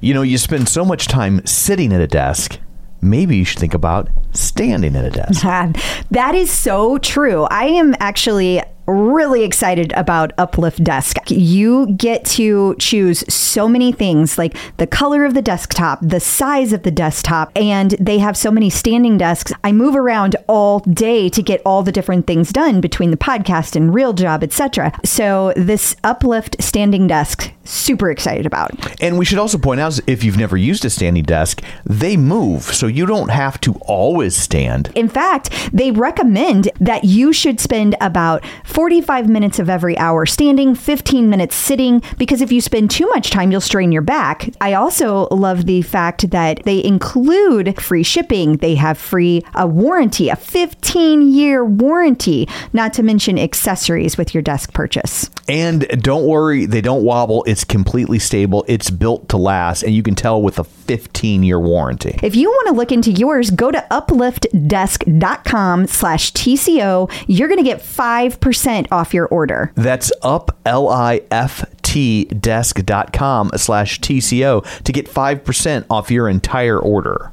You know, you spend so much time sitting at a desk. Maybe you should think about standing at a desk. that is so true. I am actually really excited about Uplift Desk. You get to choose so many things like the color of the desktop, the size of the desktop, and they have so many standing desks. I move around all day to get all the different things done between the podcast and real job, etc. So this Uplift standing desk super excited about. And we should also point out if you've never used a standing desk, they move, so you don't have to always stand. In fact, they recommend that you should spend about 45 minutes of every hour standing, 15 minutes sitting, because if you spend too much time, you'll strain your back. I also love the fact that they include free shipping, they have free a warranty, a 15 year warranty, not to mention accessories with your desk purchase. And don't worry, they don't wobble. It's completely stable. It's built to last, and you can tell with a 15 year warranty. If you want to look into yours, go to upliftdesk.com slash TCO. You're going to get 5% off your order. That's up, L I F T desk.com slash TCO to get 5% off your entire order.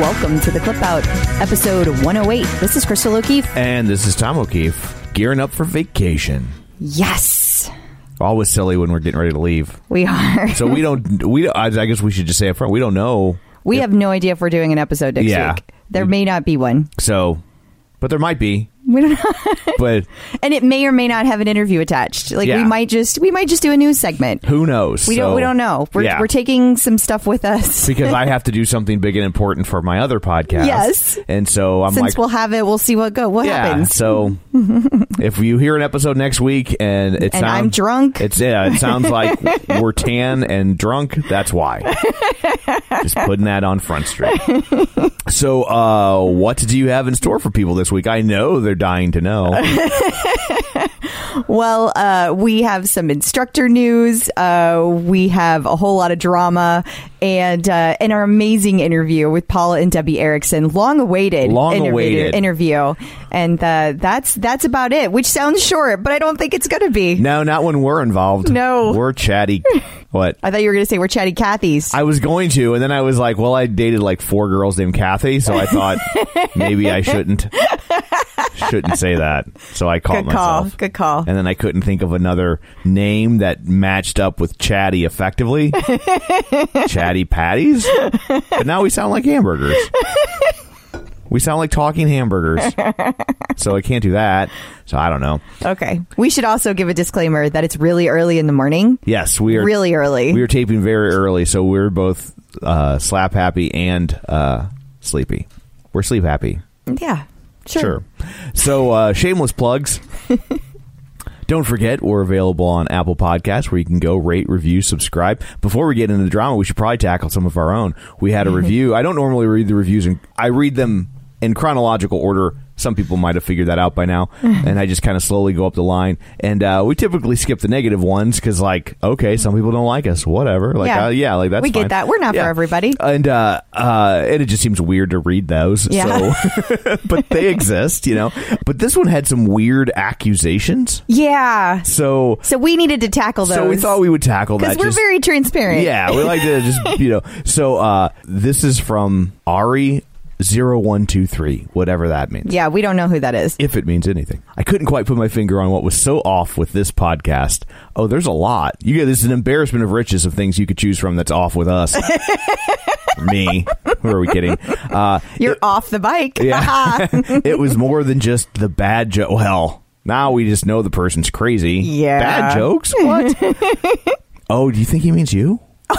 Welcome to the Clip Out, episode 108. This is Crystal O'Keefe. And this is Tom O'Keefe, gearing up for vacation. Yes, Always silly when we're getting ready to leave. we are. So we don't, we, I guess we should just say up front, we don't know. we have no idea if we're doing an episode next Yeah. week. There may not be one. So, but there might be. We don't know. But and it may or may not have an interview attached. Like Yeah. we might just we might just do a news segment. who knows? We don't we don't know. We're yeah. we're taking some stuff with us. because I have to do something big and important for my other podcast. Yes. And so I'm Since like, we'll have it, we'll see what go what yeah. happens. So if you hear an episode next week and it And sounds I'm drunk. it's yeah, it sounds like we're tan and drunk. That's why. Just putting that on Front Street. So, uh, what do you have in store for people this week? I know they're dying to know. Well, uh, we have some instructor news. Uh, we have a whole lot of drama and uh, and our amazing interview with Paul and Debbie Erickson, long awaited, Long interview- awaited. interview, and uh, that's that's about it. Which sounds short, but I don't think it's going to be. No, not when we're involved. No. we're chatty. What? I thought you were going to say we're chatty Cathy's. I was going to, and then I was like, well, I dated like four girls named Kathy, so I thought maybe I shouldn't shouldn't say that. So I caught Good call. myself. Good call. And then I couldn't think of another name that matched up with chatty effectively. chatty patties? But now we sound like hamburgers. We sound like talking hamburgers. So I can't do that. So I don't know. Okay. We should also give a disclaimer that it's really early in the morning. Yes, we are Really early. We are taping very early, so we're both uh, slap happy and uh, sleepy. We're sleep happy. yeah. Sure. Sure. So, uh, shameless plugs. Don't forget, we're available on Apple Podcasts where you can go rate, review, subscribe. Before we get into the drama, we should probably tackle some of our own. We had a review. I don't normally read the reviews, and I read them in chronological order. Some people might have figured that out by now, and I just kind of slowly go up the line. And uh, we typically skip the negative ones because, like, okay, some people don't like us, whatever. Like, Yeah. uh, yeah, like that's We get that. We're not for everybody. And uh, uh, and it just seems weird to read those. Yeah. So, but they exist, you know. But this one had some weird accusations. Yeah. So, So we needed to tackle those. so we thought we would tackle that. because we're just- very transparent. yeah, we like to just you know. So uh, this is from Ari 0123, whatever that means. Yeah, we don't know who that is. If it means anything, I couldn't quite put my finger on what was so off with this podcast. Oh, there's a lot. You get this is an embarrassment of riches of things you could choose from that's off with us. Me, who are we kidding? Uh, You're off the bike. yeah. it was more than just the bad joke. Well, now we just know the person's crazy. Yeah. Bad jokes? What? oh, do you think he means you?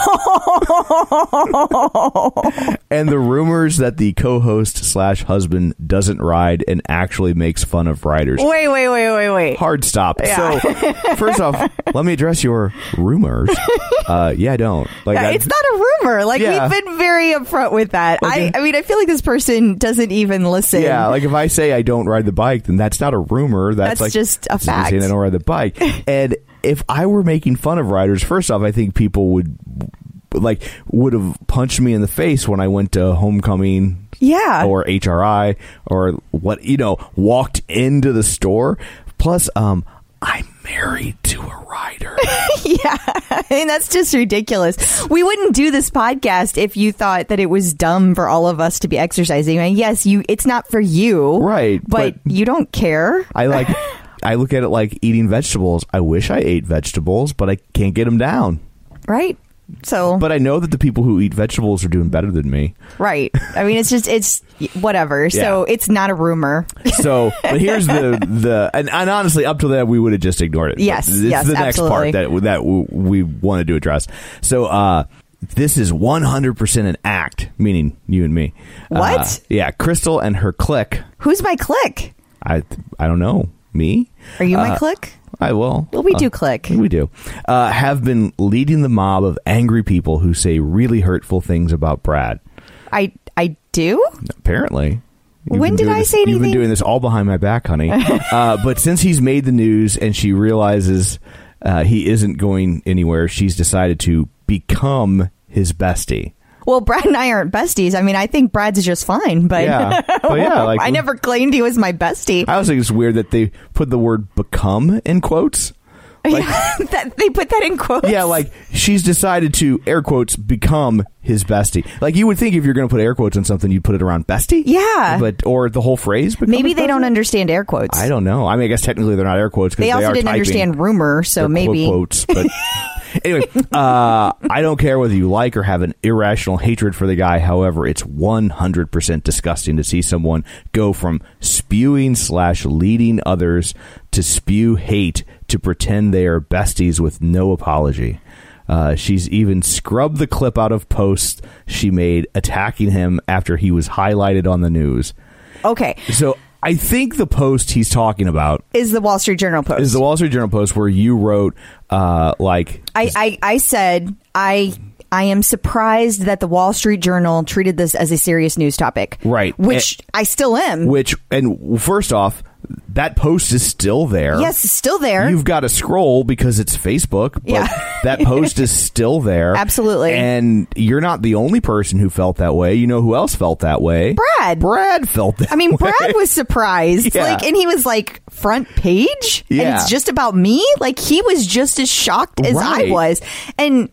and the rumors that the co-host slash husband doesn't ride and actually makes fun of riders. Wait, wait, wait, wait, wait. Hard stop. Yeah. So, first off, let me address your rumors. Uh, yeah, I don't. Like, Yeah, it's not a rumor. Like Yeah. we've been very upfront with that. Okay. I, I mean, I feel like this person doesn't even listen. Yeah, like if I say I don't ride the bike, then that's not a rumor. That's, That's like just a fact. I don't ride the bike. and if I were making fun of riders, first off, I think people would like would have punched me in the face when I went to homecoming Yeah. or HRI or what you know walked into the store. Plus, um, I'm married to a rider. yeah. I mean, that's just ridiculous. We wouldn't do this podcast if you thought that it was dumb for all of us to be exercising. I mean, yes, you. It's not for you, Right, But, but- you don't care. I like. I look at it like eating vegetables. I wish I ate vegetables, but I can't get them down. right? So, But I know that the people who eat vegetables are doing better than me. right. I mean, it's just it's whatever. So it's not a rumor. So, but here's the the and, and honestly, up to that, we would have just ignored it. Yes, But it's yes, the next absolutely. part that that we wanted to address. So, uh, this is 100 percent an act, meaning you and me. What? Uh, yeah, Crystal and her clique. Who's my click? I I don't know me. Are you my Uh, click? I will. Well, we Uh, do click. We do. Uh, have been leading the mob of angry people who say really hurtful things about Brad. I I do. Apparently. You've When did I this- say You've been doing this all behind my back, honey. uh, but since he's made the news and she realizes uh, he isn't going anywhere, she's decided to become his bestie. Well, Brad and I aren't besties. I mean, I think Brad's just fine, but Yeah. But yeah, like- I never claimed he was my bestie. I also think it's weird that they put the word "become" in quotes. Like, that, they put that in quotes. yeah, like she's decided to air quotes become his bestie. Like you would think if you're going to put air quotes on something, you'd put it around bestie. Yeah. but or the whole phrase. maybe they don't understand air quotes. I don't know. I mean, I guess technically they're not air quotes. They also are didn't understand rumor, so maybe quote quotes. But anyway, uh, I don't care whether you like or have an irrational hatred for the guy. However, it's one hundred percent disgusting to see someone go from spewing slash leading others to spew hate to pretend they are besties with no apology. Uh, she's even scrubbed the clip out of posts she made attacking him after he was highlighted on the news. okay. So I think the post he's talking about Is the Wall Street Journal post? is the Wall Street Journal post where you wrote uh, like I, I I said I I am surprised that the Wall Street Journal treated this as a serious news topic. Right. Which I still am. which and first off that post is still there. yes, it's still there. You've got to scroll because it's Facebook, but Yeah. that post is still there. Absolutely. And you're not the only person who felt that way. You know who else felt that way? Brad. Brad felt that I mean, way. Brad was surprised. Yeah. Like, and he was like, front page? And Yeah. it's just about me? Like, he was just as shocked as Right. I was. And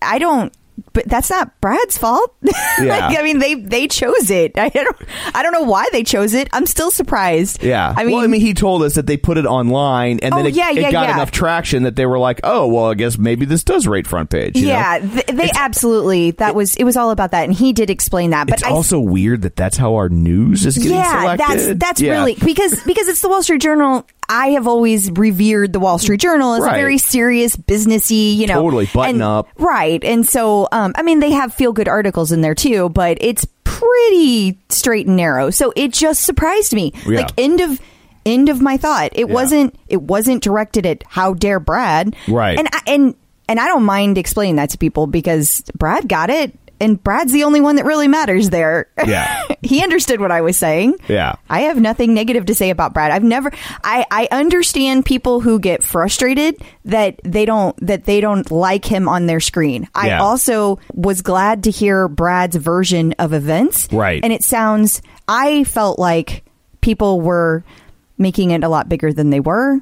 I don't. But that's not Brad's fault. Yeah. like, I mean, they they chose it. I don't I don't know why they chose it. I'm still surprised. Yeah. I mean, well, I mean, he told us that they put it online, and then Oh, it, yeah, it yeah, got yeah. enough traction that they were like, "Oh, well, I guess maybe this does rate front page." you yeah, th- they absolutely. That was it. Was all about that, and he did explain that. But it's I, also weird that that's how our news is getting yeah, selected. that's that's really because because it's the Wall Street Journal. I have always revered the Wall Street Journal as Right. a very serious businessy, you know, Totally, button and- up. right? And so, um, Um, I mean, they have feel good articles in there too, but it's pretty straight and narrow. So it just surprised me. Yeah. Like end of end of my thought. It Yeah. wasn't it wasn't directed at how dare Brad, Right. And I, and and I don't mind explaining that to people because Brad got it. And Brad's the only one that really matters there. Yeah. he understood what I was saying. Yeah. I have nothing negative to say about Brad. I've never I I understand people who get frustrated that they don't that they don't like him on their screen. I Yeah. also was glad to hear Brad's version of events. Right. And it sounds I felt like people were making it a lot bigger than they were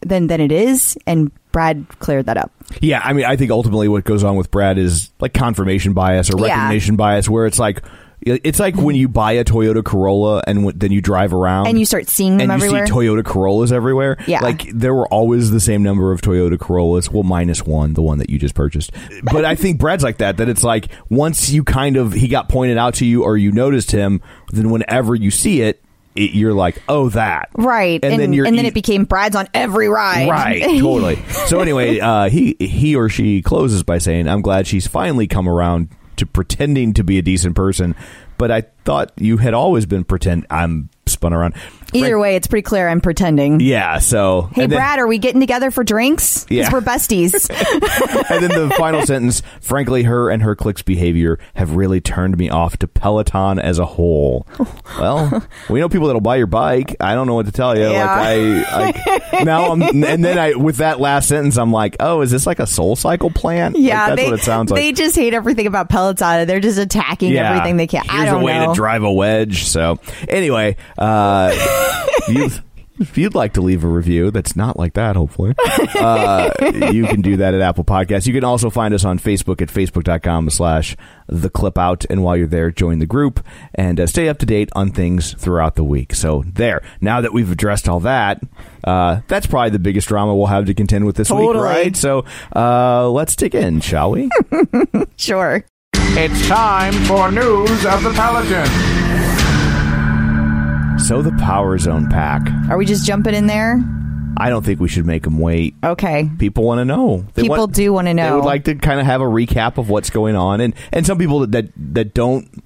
than than it is and Brad cleared that up. Yeah, I mean, I think ultimately what goes on with Brad is like confirmation bias or Yeah. recognition bias, where it's like. It's like when you buy a Toyota Corolla and w- then you drive around And you start seeing them and everywhere. you see Toyota Corollas everywhere. Yeah. like there were always the same number of Toyota Corollas. Well, minus one, the one that you just purchased. But I think Brad's like that. That it's like once you kind of he got pointed out to you or you noticed him, then whenever you see it, it, you're like, oh, that Right. And, and, you're then you- it became Brad's on every ride. Right, totally. So anyway, uh, he he or she closes by saying, "I'm glad she's finally come around to pretending to be a decent person." But I thought you had always been pretend. I'm spun around. Either Frank- way, it's pretty clear I'm pretending. yeah. So Hey, then- Brad, are we getting together for drinks? Yeah. we're besties. and then the final sentence. Frankly, her and her clique's behavior have really turned me off to Peloton as a whole. Well, we know people that'll buy your bike. I don't know what to tell you. Yeah. Like I, like now I'm, and then I with that last sentence, I'm like, oh, is this like a Soul Cycle plant? Like, yeah, that's they, what it sounds like. they just hate everything about Peloton. They're just attacking everything they can. Here's I don't a way know. to drive a wedge. So anyway, uh, you, if you'd like to leave a review that's not like that, hopefully, uh, you can do that at Apple Podcasts. You can also find us on Facebook at facebook.com slash the clip out. And while you're there, join the group and uh, stay up to date on things throughout the week. So there, now that we've addressed all that, uh, that's probably the biggest drama we'll have to contend with this week, right? So uh, let's dig in, shall we? Sure. It's time for news of the Paladin. So the Power Zone pack. Are we just jumping in there? I don't think we should make them wait. Okay. People want to know. They People want- do wanna know. They would like to kind of have a recap of what's going on, and and some people that that, that don't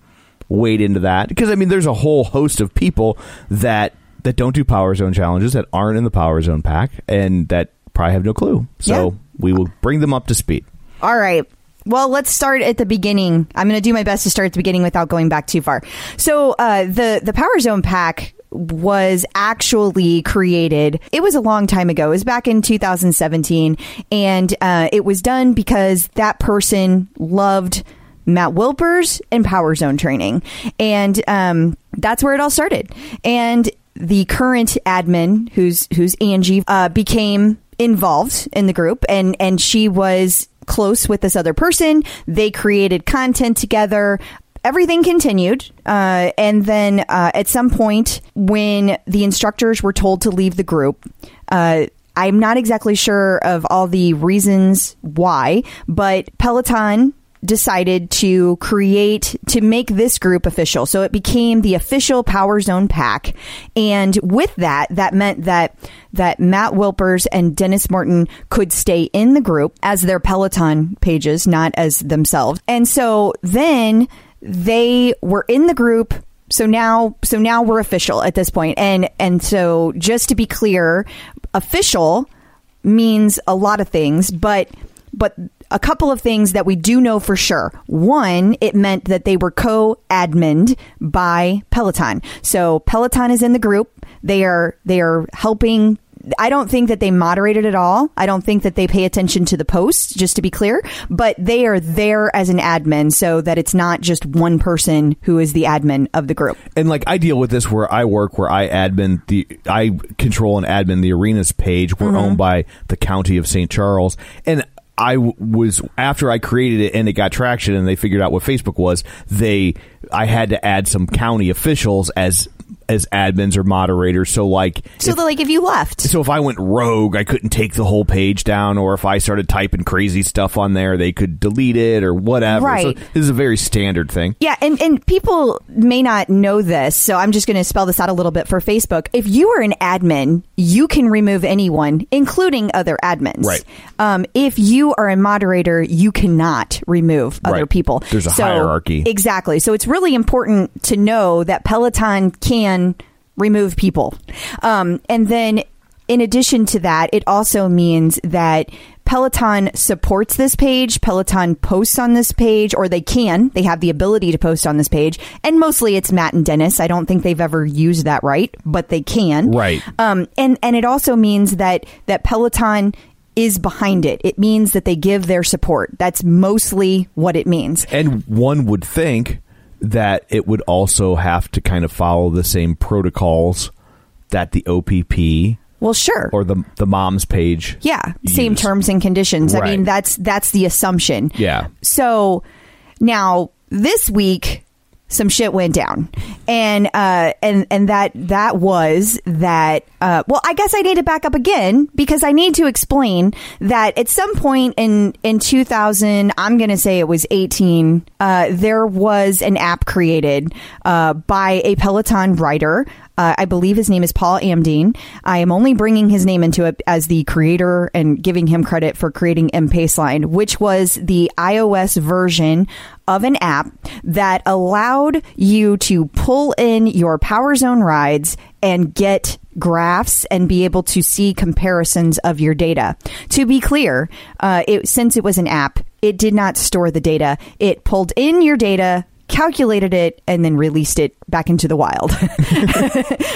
wade into that because I mean, there's a whole host of people that that don't do Power Zone challenges that aren't in the Power Zone pack, and that probably have no clue. So Yeah. we will bring them up to speed. All right. Well, let's start at the beginning. I'm going to do my best to start at the beginning without going back too far. So, uh, the the Power Zone pack was actually created. It was a long time ago. It was back in 2017, and uh, it was done because that person loved Matt Wilpers and Power Zone training, and um, that's where it all started. And the current admin, who's who's Angie, uh, became involved in the group, and and she was close with this other person. They created content together. Everything continued, uh, and then uh, at some point, when the instructors were told to leave the group, uh, I'm not exactly sure of all the reasons why, but Peloton decided to create to make this group official. So it became the official Power Zone pack. And with that, that meant that that Matt Wilpers and Dennis Morton could stay in the group as their Peloton pages, not as themselves. And so then they were in the group so now so now we're official at this point. and and so just to be clear official means a lot of things but but a couple of things that we do know for sure. One, it meant that they were co-admined by Peloton. So Peloton is in the group. They are they are helping I don't think that they moderate it at all. I don't think that they pay attention to the posts, just to be clear, but they are there as an admin so that it's not just one person who is the admin of the group. and like I deal with this where I work, where I admin the I control and admin the arenas page. We're mm-hmm. owned by the county of St. Charles, and I was after I created it and it got traction and they figured out what Facebook was. They I had to add some county officials as as admins or moderators. So like So that, like if you left. so if I went rogue, I couldn't take the whole page down, or if I started typing crazy stuff on there, they could delete it or whatever. Right. So this is a very standard thing. Yeah, and, and people may not know this, so I'm just going to spell this out a little bit for Facebook. If you are an admin, you can remove anyone, including other admins. Right. Um, if you are a moderator, you cannot remove other Right. people. There's a So- hierarchy. Exactly. So it's really important to know that Peloton can remove people. Um, and then in addition to that, it also means that Peloton supports this page. Peloton posts on this page, or they can. They have the ability to post on this page. And mostly it's Matt and Dennis. I don't think they've ever used that right, but they can. Right. Um, and, and it also means that, that Peloton is behind it. It means that they give their support. That's mostly what it means. And one would think that it would also have to kind of follow the same protocols that the OPP Well, sure. or the the mom's page. Yeah, same terms and conditions. I mean, that's that's the assumption. Yeah. So now this week some shit went down. And uh and and that that was that uh well, I guess I need to back up again because I need to explain that at some point in in 2000, I'm going to say it was 18, uh there was an app created uh by a Peloton writer Uh, I believe his name is Paul Amdine. I am only bringing his name into it as the creator and giving him credit for creating M Paceline, which was the iOS version of an app that allowed you to pull in your Power Zone rides and get graphs and be able to see comparisons of your data. To be clear, uh, it, since it was an app, it did not store the data. It pulled in your data, calculated it, and then released it back into the wild.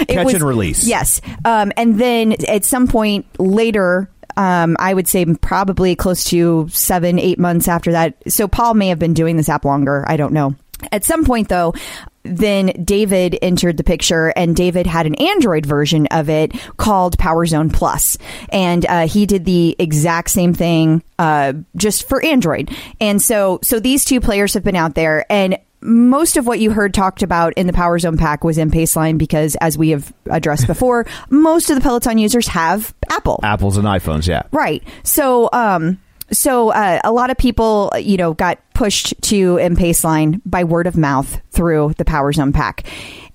Catch was- and release. Yes. Um, and then at some point later, um, I would say probably close to seven, eight months after that. So Paul may have been doing this app longer. I don't know. At some point, though, then David entered the picture, and David had an Android version of it called Power Zone Plus, and uh, he did the exact same thing uh, just for Android. And so, so these two players have been out there, and most of what you heard talked about in the Power Zone pack was in Paceline because, as we have addressed before, most of the Peloton users have Apple. Apples and iPhones, yeah. Right. So, um, so uh, a lot of people, you know, got pushed to M Paceline by word of mouth through the Power Zone pack.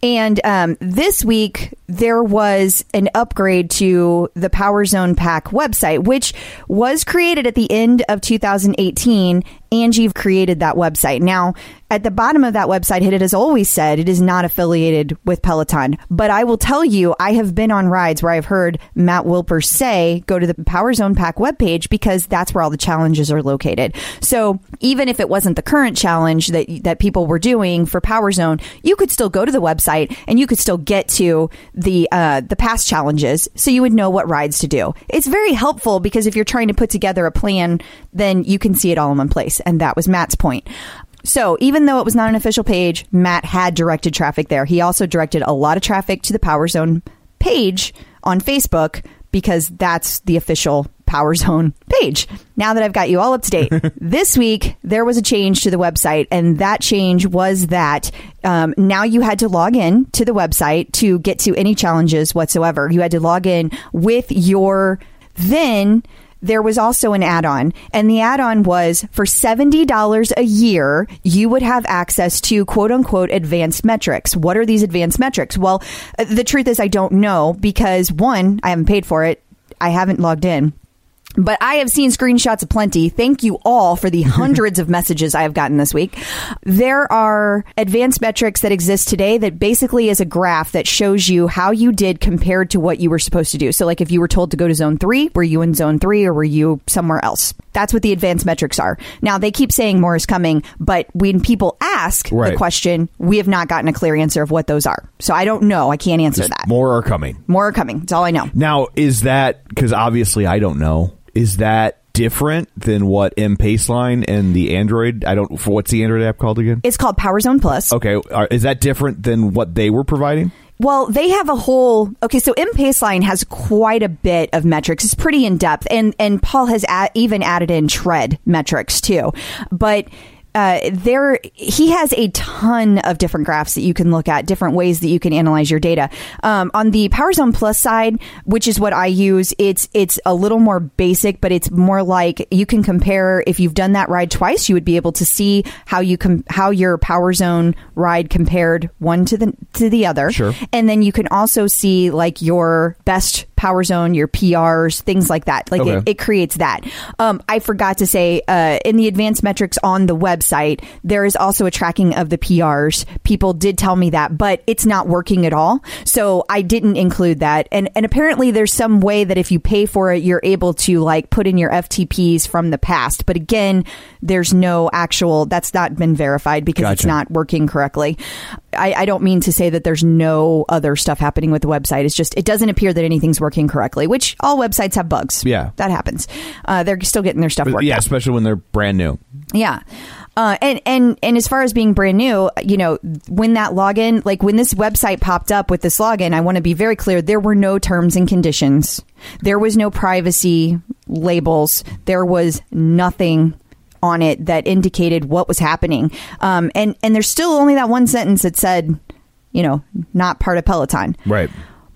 And um, this week there was an upgrade to the Power Zone Pack website, which was created at the end of 2018. Angie created that website. Now, at the bottom of that website, it has always said it is not affiliated with Peloton. But I will tell you, I have been on rides where I've heard Matt Wilper say, go to the Power Zone Pack webpage because that's where all the challenges are located. So even if it wasn't the current challenge that, that people were doing for Power Zone, you could still go to the website and you could still get to the, uh, the past challenges so you would know what rides to do. It's very helpful because if you're trying to put together a plan, then you can see it all in one place. And that was Matt's point. So even though it was not an official page, Matt had directed traffic there. He also directed a lot of traffic to the Power Zone page on Facebook because that's the official Power Zone page. Now that I've got you all up to date, this week there was a change to the website, and that change was that um, now you had to log in to the website to get to any challenges whatsoever. You had to log in with your then there was also an add-on and the add-on was for $70 a year you would have access to quote unquote advanced metrics. What are these advanced metrics? Well uh, the truth is i don't know because one i haven't paid for it. I haven't logged in but I have seen screenshots aplenty. Thank you all for the hundreds of messages I have gotten this week. There are advanced metrics that exist today that basically is a graph that shows you how you did compared to what you were supposed to do. So, like if you were told to go to zone three, were you in zone three or were you somewhere else? That's what the advanced metrics are. Now, they keep saying more is coming, but when people ask Right. the question, we have not gotten a clear answer of what those are. So, I don't know. I can't answer that. More are coming. More are coming. That's all I know. Now, is that because obviously I don't know? Is that different than what M Paceline and the Android? I don't. What's the Android app called again? It's called Power Zone Plus. Okay, are, is that different than what they were providing? Well, they have a whole okay. So M Paceline has quite a bit of metrics. It's pretty in depth, and and Paul has a- even added in tread metrics too. But uh, there, he has a ton of different graphs that you can look at, different ways that you can analyze your data. Um, on the Power Zone Plus side, which is what I use, it's it's a little more basic, but it's more like you can compare. If you've done that ride twice, you would be able to see how you com- how your Power Zone ride compared one to the to the other. Sure. And then you can also see like your best power zone, your PRs, things like that. Like Okay. it, it creates that. Um, I forgot to say uh, in the advanced metrics on the website, there is also a tracking of the PRs. People did tell me that, but it's not working at all. So I didn't include that. And and apparently there's some way that if you pay for it, you're able to like put in your FTPs from the past. But again, there's no actual. That's not been verified because it's not working correctly. I, I don't mean to say that there's no other stuff happening with the website. It's just it doesn't appear that anything's working correctly, which all websites have bugs. Yeah. that happens. Uh, they're still getting their stuff worked yeah, out. especially when they're brand new. Yeah. Uh, and and and as far as being brand new, you know, when that login, like when this website popped up with this login, I want to be very clear: there were no terms and conditions, there was no privacy labels, there was nothing on it that indicated what was happening. Um, and and there's still only that one sentence that said, you know, not part of Peloton Right.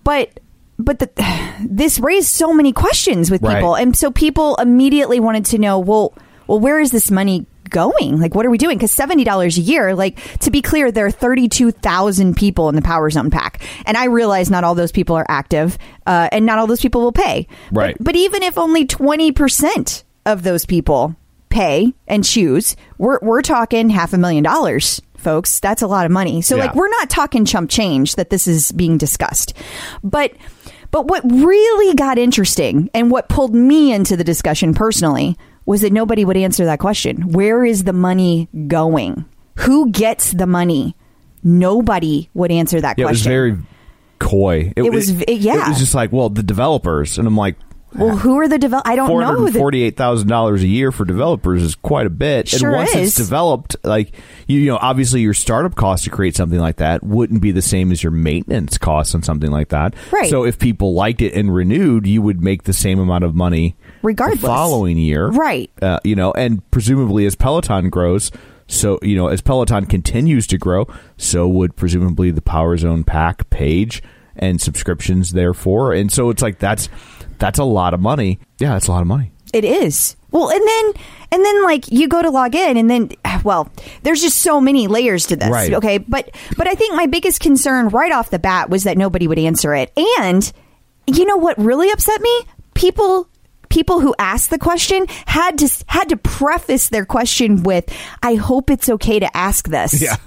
but but the, this raised so many questions with Right. people and so people immediately wanted to know well well where is this money going? Like, what are we doing? Because $70 a year, like, to be clear, there are 32,000 people in the Power Zone pack. And I realize not all those people are active, uh, and not all those people will pay. Right. But, but even if only 20% of those people pay and choose, we're, we're talking half a million dollars. Folks, that's a lot of money. So, Yeah. like, we're not talking chump change that this is being discussed. But but what really got interesting and what pulled me into the discussion personally was that nobody would answer that question. Where is the money going? Who gets the money? Nobody would answer that Yeah, it was very coy. It was v- yeah. It was just like, well, the developers, and I'm like, well, who are the develop? I don't know. hundred forty-eight thousand dollars a year for developers is quite a bit. Sure and once it's developed, like you, you know, obviously your startup cost to create something like that wouldn't be the same as your maintenance costs on something like that. Right. So if people liked it and renewed, you would make the same amount of money Regardless. the following year. Right. Uh, you know, and presumably as Peloton grows. So you know, as Peloton continues to grow, so would presumably the Power Zone pack page and subscriptions. Therefore, and so it's like that's that's a lot of money. Yeah, that's a lot of money. It is. Well, and then and then like you go to log in and then well, there's just so many layers to this. Right. Okay, but but I think my biggest concern right off the bat was that nobody would answer it. And you know what really upset me? People people who asked the question had to had to preface their question with I hope it's okay to ask this. Yeah.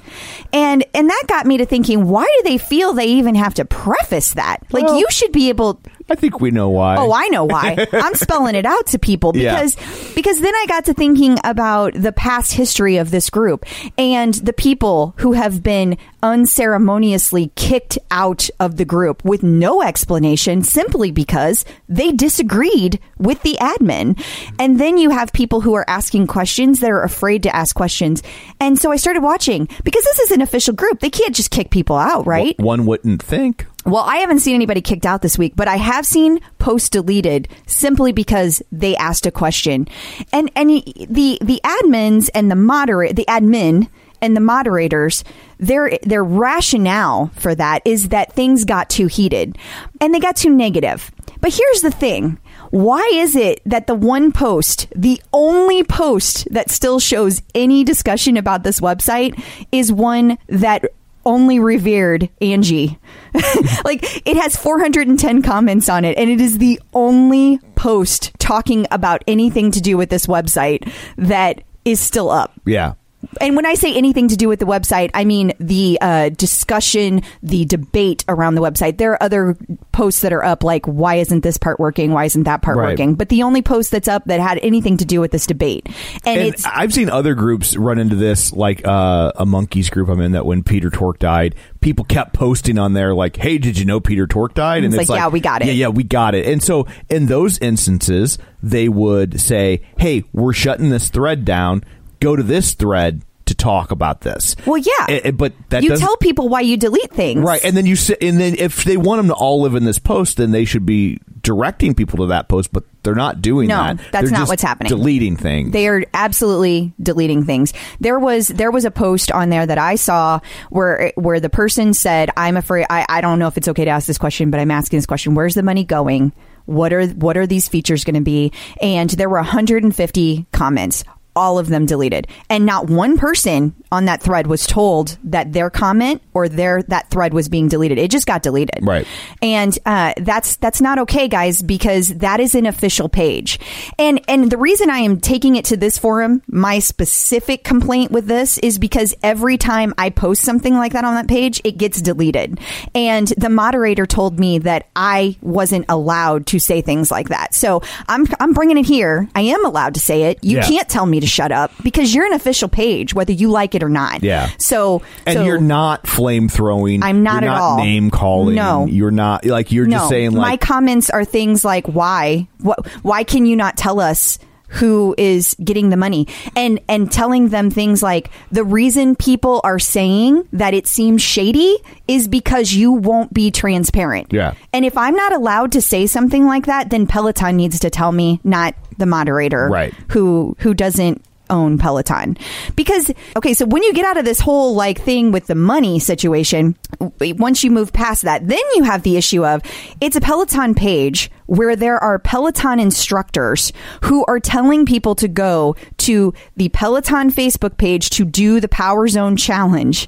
And and that got me to thinking why do they feel they even have to preface that? Like Well- you should be able I think we know why. Oh, I know why. I'm spelling it out to people Yeah. because because then I got to thinking about the past history of this group and the people who have been unceremoniously kicked out of the group with no explanation simply because they disagreed with the admin. And then you have people who are asking questions that are afraid to ask questions. And so I started watching because this is an official group. They can't just kick people out, right? One wouldn't think. Well, I haven't seen anybody kicked out this week, but I have seen posts deleted simply because they asked a question. And and the the admins and the moderate the admin and the moderators their their rationale for that is that things got too heated and they got too negative. But here's the thing. Why is it that the one post, the only post that still shows any discussion about this website is one that only revered Angie. like it has 410 comments on it and it is the only post talking about anything to do with this website that is still up. Yeah. And when I say anything to do with the website, I mean the uh, discussion, the debate around the website. There are other posts that are up, like why isn't this part working? Why isn't that part Right. working? But the only post that's up that had anything to do with this debate, and, And it's I've seen other groups run into this, like uh, a Monkees group I'm in. That when Peter Tork died, people kept posting on there like, "Hey, did you know Peter Tork died?" And it's like, "Yeah, we got it." Yeah, yeah, we got it. And so in those instances, they would say, "Hey, we're shutting this thread down. Go to this thread to talk about this." well, yeah. Eh, but that you tell people why you delete things, Right, and then you and then if they want them to all live in this post, then they should be directing people to that post. But they're not doing No, that. that's They're not what's happening. Deleting things. They are absolutely deleting things. There was there was a post on there that I saw where where the person said, "I'm afraid. I, I don't know if it's okay to ask this question, but I'm asking this question. Where's the money going? What are what are these features going to be?" And there were 150 comments. All of them deleted, and not one person on that thread was told that their comment or their that thread was being deleted. It just got deleted, Right. and uh, that's that's not okay, guys, because that is an official page. And and the reason I am taking it to this forum, my specific complaint with this is because every time I post something like that on that page, it gets deleted. And the moderator told me that I wasn't allowed to say things like that. So I'm I'm bringing it here. I am allowed to say it. You Yeah. can't tell me to shut up because you're an official page, whether you like it or not. Yeah. So and so- you're not flame throwing. I'm not you're at not all. Name calling. No. you're not like you're just saying my comments are things like why what why can you not tell us who is getting the money and and telling them things like the reason people are saying that it seems shady is because you won't be transparent Yeah. and if i'm not allowed to say something like that then peloton needs to tell me not the moderator Right. who who doesn't own Peloton. Because okay, so when you get out of this whole like thing with the money situation, once you move past that, then you have the issue of it's a Peloton page where there are Peloton instructors who are telling people to go to the Peloton Facebook page to do the Power Zone challenge.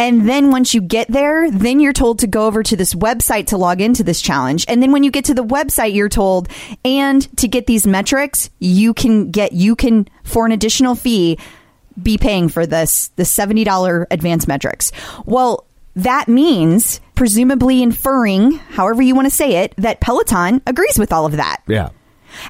And then once you get there, then you're told to go over to this website to log into this challenge. And then when you get to the website, you're told, and to get these metrics, you can get, you can, for an additional fee, be paying for this, the $70 advanced metrics. Well, that means presumably inferring, however you want to say it, that Peloton agrees with all of that. Yeah.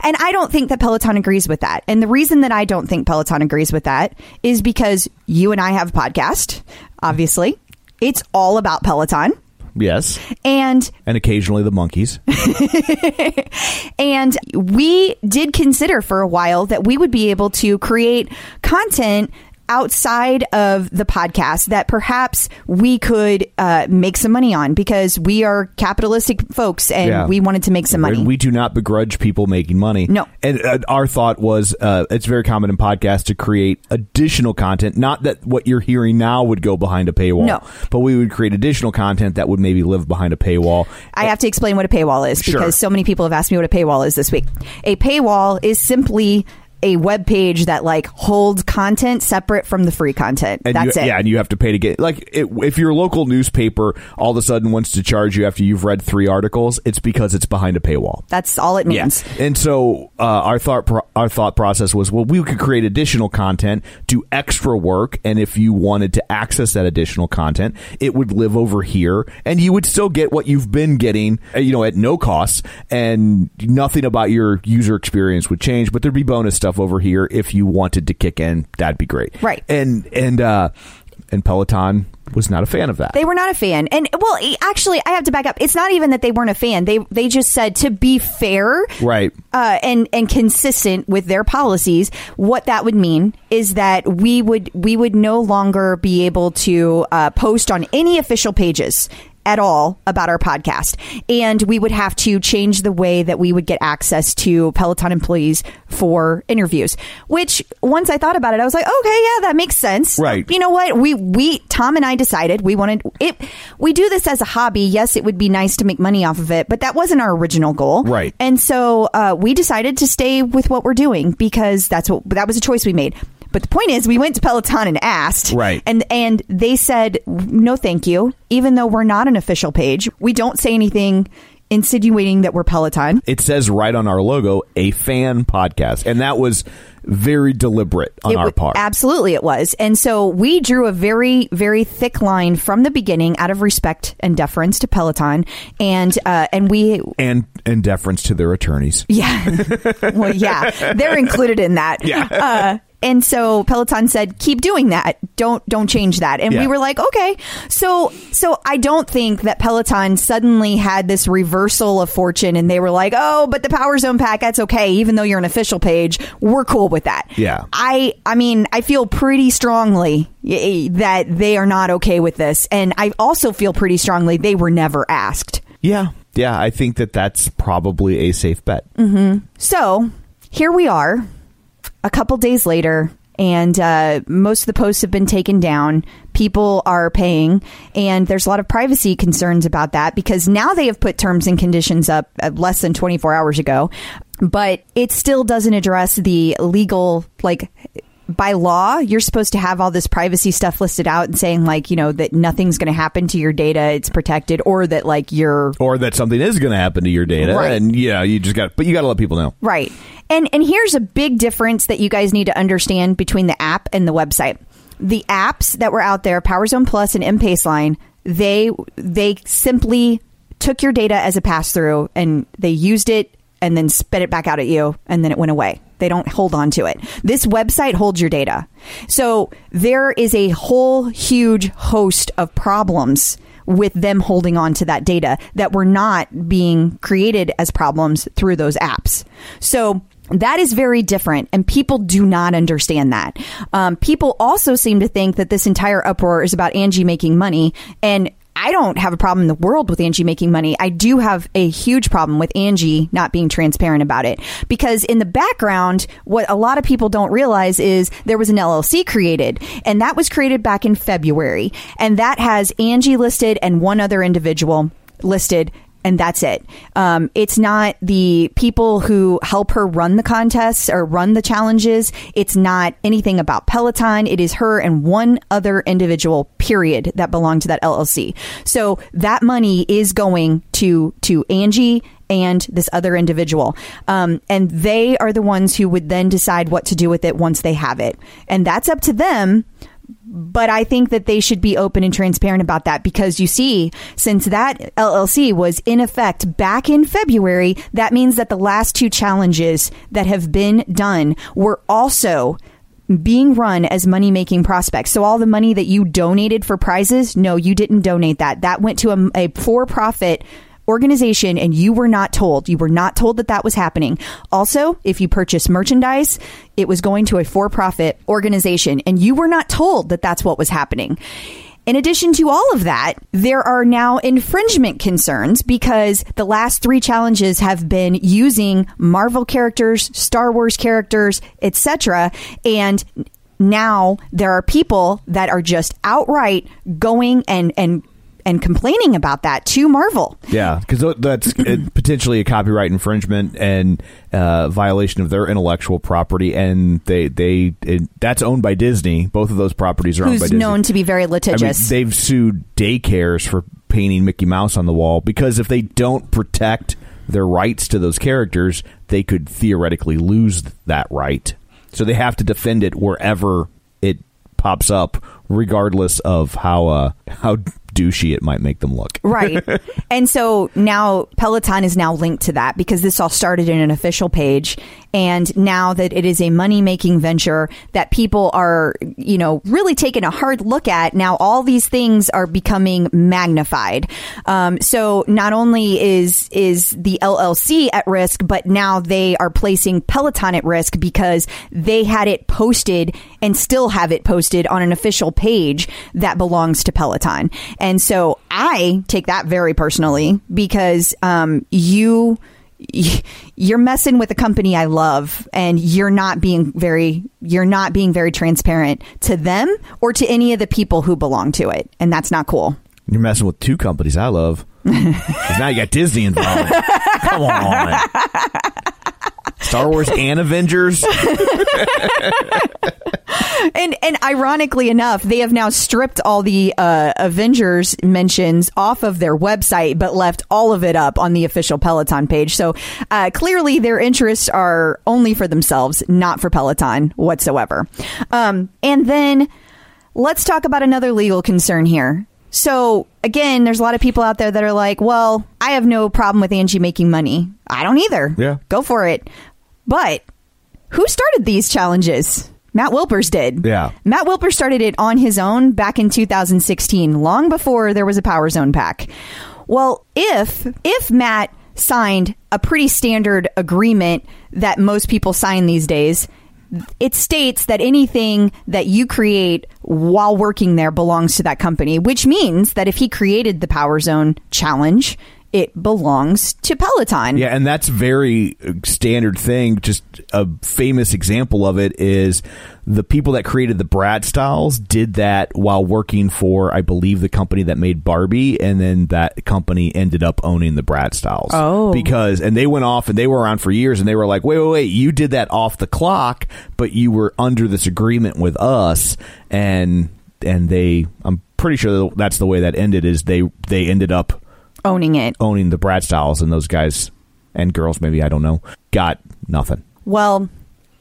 And I don't think that Peloton agrees with that. And the reason that I don't think Peloton agrees with that is because you and I have a podcast, obviously. It's all about Peloton. Yes. And And occasionally the Monkees. and we did consider for a while that we would be able to create content outside of the podcast that perhaps we could uh, make some money on because we are capitalistic folks and Yeah. we wanted to make some money. We do not begrudge people making money. No. And uh, our thought was uh, it's very common in podcasts to create additional content. Not that what you're hearing now would go behind a paywall. No. But we would create additional content that would maybe live behind a paywall. I have to explain what a paywall is Sure. because so many people have asked me what a paywall is this week. A paywall is simply a web page that like holds content separate from the free content. And That's you, it. Yeah, and you have to pay to get like it, if your local newspaper all of a sudden wants to charge you after you've read three articles, it's because it's behind a paywall. That's all it means. Yeah. And so uh, our thought pro- our thought process was, well, we could create additional content, do extra work, and if you wanted to access that additional content, it would live over here, and you would still get what you've been getting, you know, at no cost, and nothing about your user experience would change. But there'd be bonus stuff over here if you wanted to kick in. That'd be great, Right. And and uh, and Peloton was not a fan of that. They were not a fan. And well, actually, I have to back up. It's not even that they weren't a fan. They they just said to be fair, right. uh, and and consistent with their policies, what that would mean is that we would we would no longer be able to uh, post on any official pages at all about our podcast, and we would have to change the way that we would get access to Peloton employees for interviews. Which once I thought about it, I was like, okay, yeah, that makes sense. Right. You know what? We we Tom and I decided we wanted it. We do this as a hobby. Yes, it would be nice to make money off of it, but that wasn't our original goal. Right. And so uh, we decided to stay with what we're doing because that's what that was a choice we made. But the point is, we went to Peloton and asked, Right. And and they said no, thank you. Even though we're not an official page, we don't say anything insinuating that we're Peloton. it says right on our logo a fan podcast and that was very deliberate on It our wa- part Absolutely, it was. And so we drew a very, very thick line from the beginning out of respect and deference to Peloton. And, uh, and we, and in deference to their attorneys yeah, well, yeah, they're included in that. Yeah. Uh, and so Peloton said, "Keep doing that. Don't don't change that." And Yeah. we were like, "Okay." So so I don't think that Peloton suddenly had this reversal of fortune, and they were like, "Oh, but the Power Zone pack, that's okay. Even though you're an official page, we're cool with that." Yeah. I I mean, I feel pretty strongly that they are not okay with this, and I also feel pretty strongly they were never asked. yeah yeah i think that that's probably a safe bet mm-hmm. So here we are, a couple days later, and uh, most of the posts have been taken down. People are paying, and there's a lot of privacy concerns about that because now they have put terms and conditions up uh, less than 24 hours ago, but it still doesn't address the legal, like, by law, you're supposed to have all this privacy stuff listed out and saying, like, you know, that nothing's going to happen to your data, it's protected, or that, like, you're or that something is going to happen to your data Right. and yeah you just got but you got to let people know Right. And and here's a big difference that you guys need to understand between the app and the website. The apps that were out there, PowerZone Plus and M-Pace Line, they they simply took your data as a pass through and they used it and then spit it back out at you and then it went away. They don't hold on to it. This website holds your data. So there is a whole huge host of problems with them holding on to that data that were not being created as problems through those apps. So that is very different, and people do not understand that. Um, people also seem to think that this entire uproar is about Angie making money, and I don't have a problem in the world with Angie making money. I do have a huge problem with Angie not being transparent about it because in the background, what a lot of people don't realize is there was an LLC created and that was created back in February and that has Angie listed and one other individual listed and that's it. Um, it's not the people who help her run the contests or run the challenges. It's not anything about Peloton. It is her and one other individual, period, that belong to that LLC. So that money is going to to Angie and this other individual. Um, and they are the ones who would then decide what to do with it once they have it. And that's up to them but I think that they should be open and transparent about that because you see, since that LLC was in effect back in February, that means that the last two challenges that have been done were also being run as money making prospects. So all the money that you donated for prizes, no, you didn't donate that. That went to a, a for profit organization and you were not told. You were not told that that was happening. Also, if you purchase merchandise, it was going to a for profit organization and you were not told that that's what was happening. In addition to all of that, there are now infringement concerns because the last three challenges have been using Marvel characters, Star Wars characters, etc. And now there are people that are just outright going and and and complaining about that to Marvel. Yeah, because that's potentially a copyright infringement and uh, violation of their intellectual property, and they they it, that's owned by Disney. Both of those properties are owned by Who's Disney. known to be very I mean, litigious. they've sued daycares for painting Mickey Mouse on the wall because if they don't protect their rights to those characters, they could theoretically lose that right. So they have to defend it wherever it pops up, regardless of how uh, how douchey it might make them look. right. And so now Peloton is now linked to that because this all started in an official page. And now that it is a money making venture that people are, you know, really taking a hard look at, now all these things are becoming magnified. Um, so not only is, is the LLC at risk, but now they are placing Peloton at risk because they had it posted and still have it posted on an official page that belongs to Peloton. And so I take that very personally because um, you you're messing with a company I love and you're not being very you're not being very transparent to them or to any of the people who belong to it and that's not cool. You're messing with two companies I love. now you got Disney involved. Come on. Star Wars and Avengers. And and ironically enough, they have now stripped all the uh, Avengers mentions off of their website, but left all of it up on the official Peloton page. So uh, clearly, their interests are only for themselves, not for Peloton whatsoever. Um, and then let's talk about another legal concern here. So again, there's a lot of people out there that are like, "Well, I have no problem with Angie making money. I don't either. Yeah. go for it." But who started these challenges? Matt Wilpers did. Yeah. Matt Wilper started it on his own back in 2016, long before there was a Power Zone pack. Well, if if Matt signed a pretty standard agreement that most people sign these days, it states that anything that you create while working there belongs to that company, which means that if he created the Power Zone challenge, it belongs to Peloton. Yeah, and that's very uh, standard thing. Just a famous example of it is the people that created the Brad Styles did that while working for, I believe, the company that made Barbie, and then that company ended up owning the Brad Styles. Oh. because and they went off and they were around for years, and they were like, wait, wait, wait, you did that off the clock, but you were under this agreement with us, and and they, I'm pretty sure that's the way that ended. Is they they ended up Owning it. owning the Brad Styles, and those guys and girls, maybe I don't know, got nothing. Well,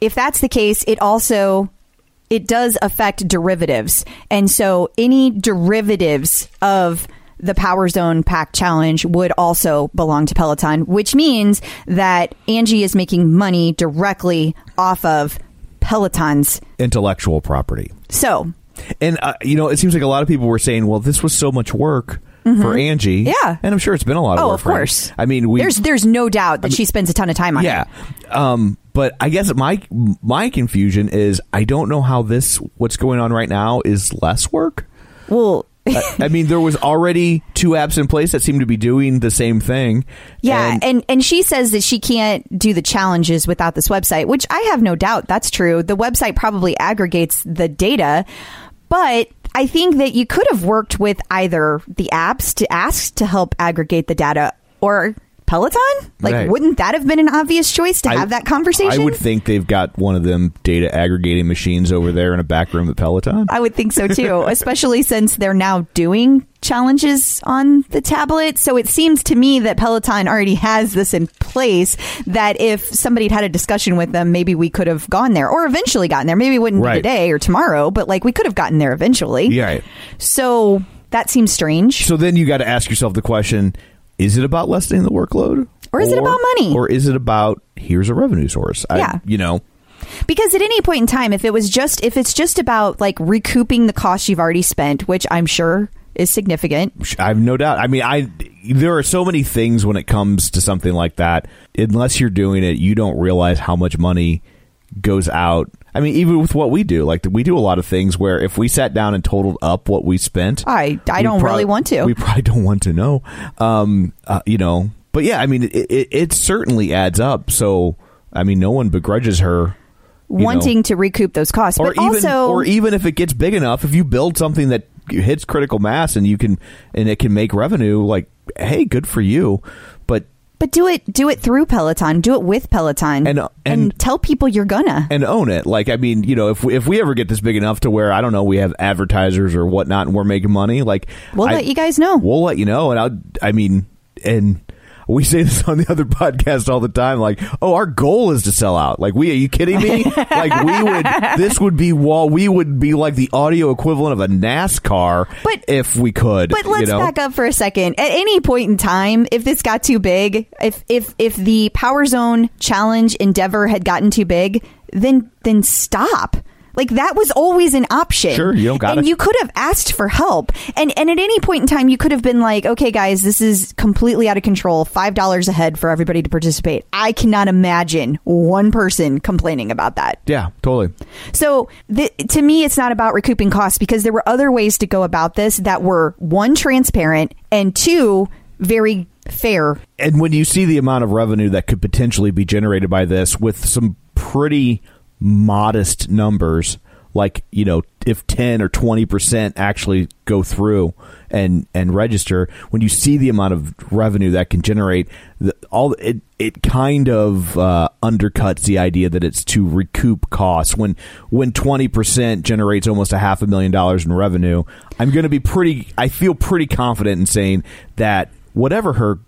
if that's the case, it also it does affect derivatives. And so any derivatives of the Power Zone Pack Challenge would also belong to Peloton, which means that Angie is making money directly off of Peloton's. Intellectual property, So, and uh, you know, it seems like a lot of people were saying, "Well, this was so much work for Angie." Mm-hmm. Yeah. and I'm sure it's been a lot of oh, work. of for course. I mean, we there's there's no doubt that she spends a ton of time on yeah. it. Yeah. Um, but I guess my my confusion is I don't know how this what's going on right now is less work. Well, I, I mean, there was already two apps in place that seem to be doing the same thing. Yeah, And- and, and she says that she can't do the challenges without this website, which I have no doubt that's true. The website probably aggregates the data, but I think that you could have worked with either the apps to ask to help aggregate the data or Peloton? Like, Right. wouldn't that have been an obvious choice to I- have that conversation? I would think they've got one of them data aggregating machines over there in a back room at Peloton. I would think so too, especially since they're now doing challenges on the tablet. So it seems to me that Peloton already has this in place that if somebody had had a discussion with them, maybe we could have gone there or eventually gotten there. Maybe it wouldn't Right. be today or tomorrow, but like we could have gotten there eventually. Yeah. right. So that seems strange. So then you got to ask yourself the question: Is it about lessening the workload, Or is it about money? or is it about here's a revenue source? I- Yeah. you know, Because at any point in time, if it was just if it's just about like recouping the cost you've already spent, which I'm sure is significant. I have no doubt. I mean, I there are so many things when it comes to something like that. Unless you're doing it, you don't realize how much money goes out. I mean, even with what we do, like we do a lot of things where if we sat down and totaled up what we spent, I I don't prob- really want to. We probably don't want to know. Um, uh, you know, but yeah, I mean, it, it, it certainly adds up. So, I mean, no one begrudges her wanting know. to recoup those costs, or but even also or even if it gets big enough, if you build something that hits critical mass and you can and it can make revenue, like hey, good for you. But do it do it through Peloton. Do it with Peloton. And- and- tell people you're gonna. and own it. Like I mean, you know, if we, if we ever get this big enough to where I don't know, we have advertisers or whatnot, and we're making money, like We'll I- let you guys know. We'll let you know, and I, I mean, and we say this on the other podcast all the time. Like, oh, our goal is to sell out. Like, we are you kidding me? like, we would. This would be wall. We would be like the audio equivalent of a NASCAR, But- if we could. But let's you know? back up for a second. At any point in time, if this got too big, if if if the Power Zone Challenge endeavor had gotten too big, then then stop. Like that was always an option. Sure, you don't gotta- And you could have asked for help. And and at any point in time you could have been like, "Okay guys, this is completely out of control. $5 a head for everybody to participate." I cannot imagine one person complaining about that. Yeah, totally. So th- to me, it's not about recouping costs because there were other ways to go about this that were one transparent and two very fair. and when you see the amount of revenue that could potentially be generated by this with some pretty modest numbers like you know if 10 or 20% actually go through and and register when you see the amount of revenue that can generate the, all it it kind of uh, undercuts the idea that it's to recoup costs. When when 20% generates almost a half a million dollars in revenue i'm going to be pretty i feel pretty confident in saying that whatever her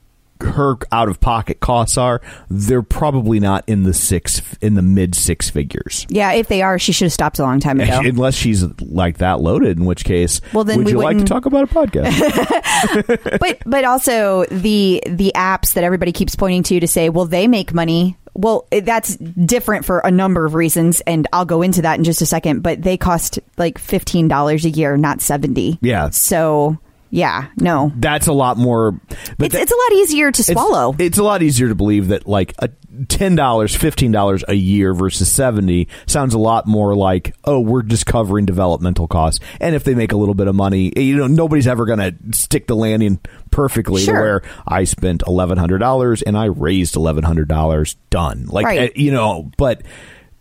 her out of pocket costs are, they're probably not in the six in the mid six figures. Yeah, if they are, she should have stopped a long time ago. Unless she's like that loaded, in which case, Well, then would we you like to talk about a podcast? but but also the the apps that everybody keeps pointing to to say, well, they make money. Well, that's different for a number of reasons, and I'll go into that in just a second. But they cost like fifteen dollars a year, not seventy. Yeah. So yeah, no, That's a lot more. But it's that- it's a lot easier to it's- swallow. It's, a lot easier to believe that like a ten dollars, fifteen dollars a year versus seventy sounds a lot more like oh we're just covering developmental costs. And if they make a little bit of money, you know nobody's ever going to stick the landing perfectly Sure. to where I spent eleven hundred dollars and I raised eleven hundred dollars. Done. Like Right. uh, you know, but.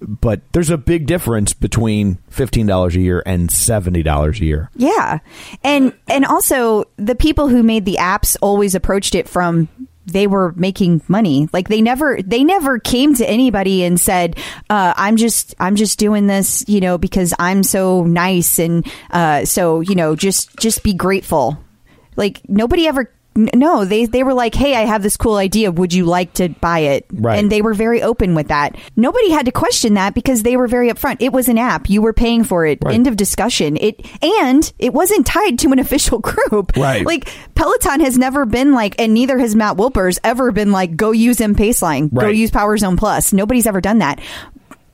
But there's a big difference between fifteen dollars a year and seventy dollars a year. Yeah. And and also the people who made the apps always approached it from they were making money. Like they never they never came to anybody and said, uh, I'm just I'm just doing this, you know, because I'm so nice and uh, so, you know, just just be grateful. Like nobody ever no, they they were like, "Hey, I have this cool idea. Would you like to buy it?" Right. And they were very open with that. Nobody had to question that because they were very upfront. It was an app. You were paying for it. Right. End of discussion. It and it wasn't tied to an official group. Right. Like Peloton has never been like, and neither has Matt Wilpers ever been like, go use mPaceline, go use Power Zone Plus. Nobody's ever done that.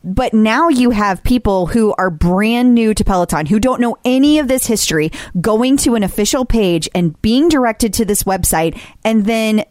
But now you have people who are brand new to Peloton, who don't know any of this history, going to an official page and being directed to this website. And then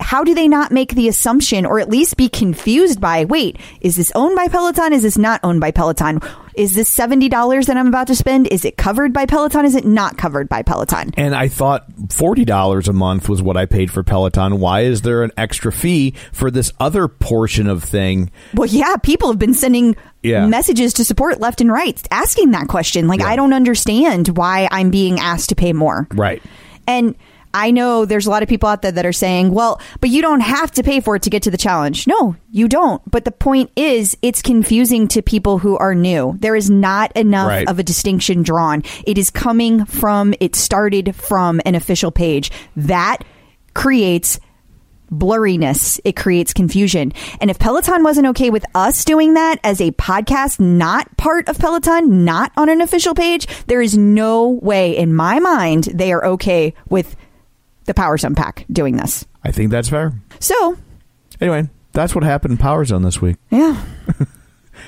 how do they not make the assumption or at least be confused by, wait, is this owned by Peloton? Is this not owned by Peloton? Is this $70 that I'm about to spend? Is it covered by Peloton? Is it not covered by Peloton? And I thought forty dollars a month was what I paid for Peloton. Why is there an extra fee for this other portion of thing? Well, yeah, people have been sending Yeah. messages to support left and right asking that question. Like, Yeah. I don't understand why I'm being asked to pay more. Right. And I know there's a lot of people out there that are saying, well, but you don't have to pay for it to get to the challenge. No, you don't. But the point is, it's confusing to people who are new. There is not enough Right. of a distinction drawn. It is coming from, it started from an official page. That creates blurriness. It creates confusion. And if Peloton wasn't okay with us doing that as a podcast, not part of Peloton, not on an official page, there is no way in my mind they are okay with the Powers pack doing this. I think that's fair. So, Anyway, that's what happened in Power Zone this week. yeah.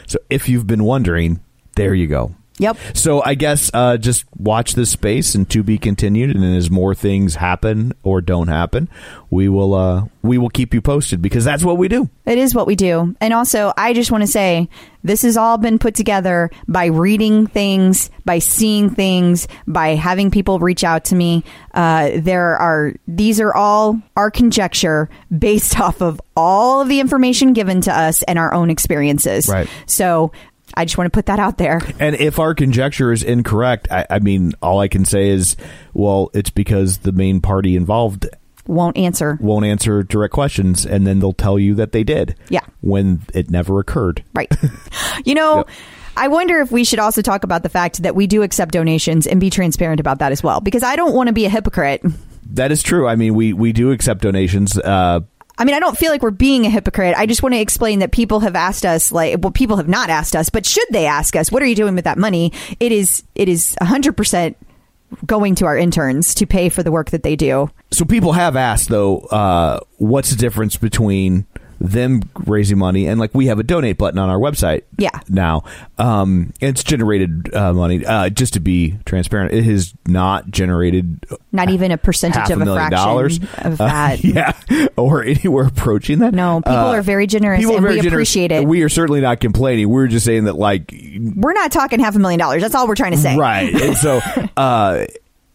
So if you've been wondering, there you go. Yep. So I guess uh, just watch this space and to be continued. And as more things happen or don't happen, we will uh, we will keep you posted because that's what we do. It is what we do. And also, I just want to say this has all been put together by reading things, by seeing things, by having people reach out to me. Uh, there are, these are all our conjecture based off of all of the information given to us and our own experiences. Right. So I just want to put that out there. And if our conjecture is incorrect, I, I mean, all I can say is, well, it's because the main party involved Won't answer. won't answer direct questions, and then they'll tell you that they did. Yeah. When it never occurred. Right. You know, Yep. I wonder if we should also talk about the fact that we do accept donations and be transparent about that as well, because I don't want to be a hypocrite. That is true. I mean, we we do accept donations. Uh, I mean, I don't feel like we're being a hypocrite. I just want to explain that people have asked us, like, well, people have not asked us, but should they ask us, what are you doing with that money? It is, it is hundred percent going to our interns to pay for the work that they do. so people have asked though, uh, what's the difference between them raising money and like we have a donate button on our website. Yeah. Now, um, it's generated uh, money. Uh, just to be transparent, it has not generated Not even a percentage of a million fraction dollars of Uh, that. yeah, or anywhere approaching that. No, people Uh, are very generous people are and very we generous. appreciate it. We are certainly not complaining. We're just saying that like We're not talking half a million dollars. That's all we're trying to say. Right. And so, uh,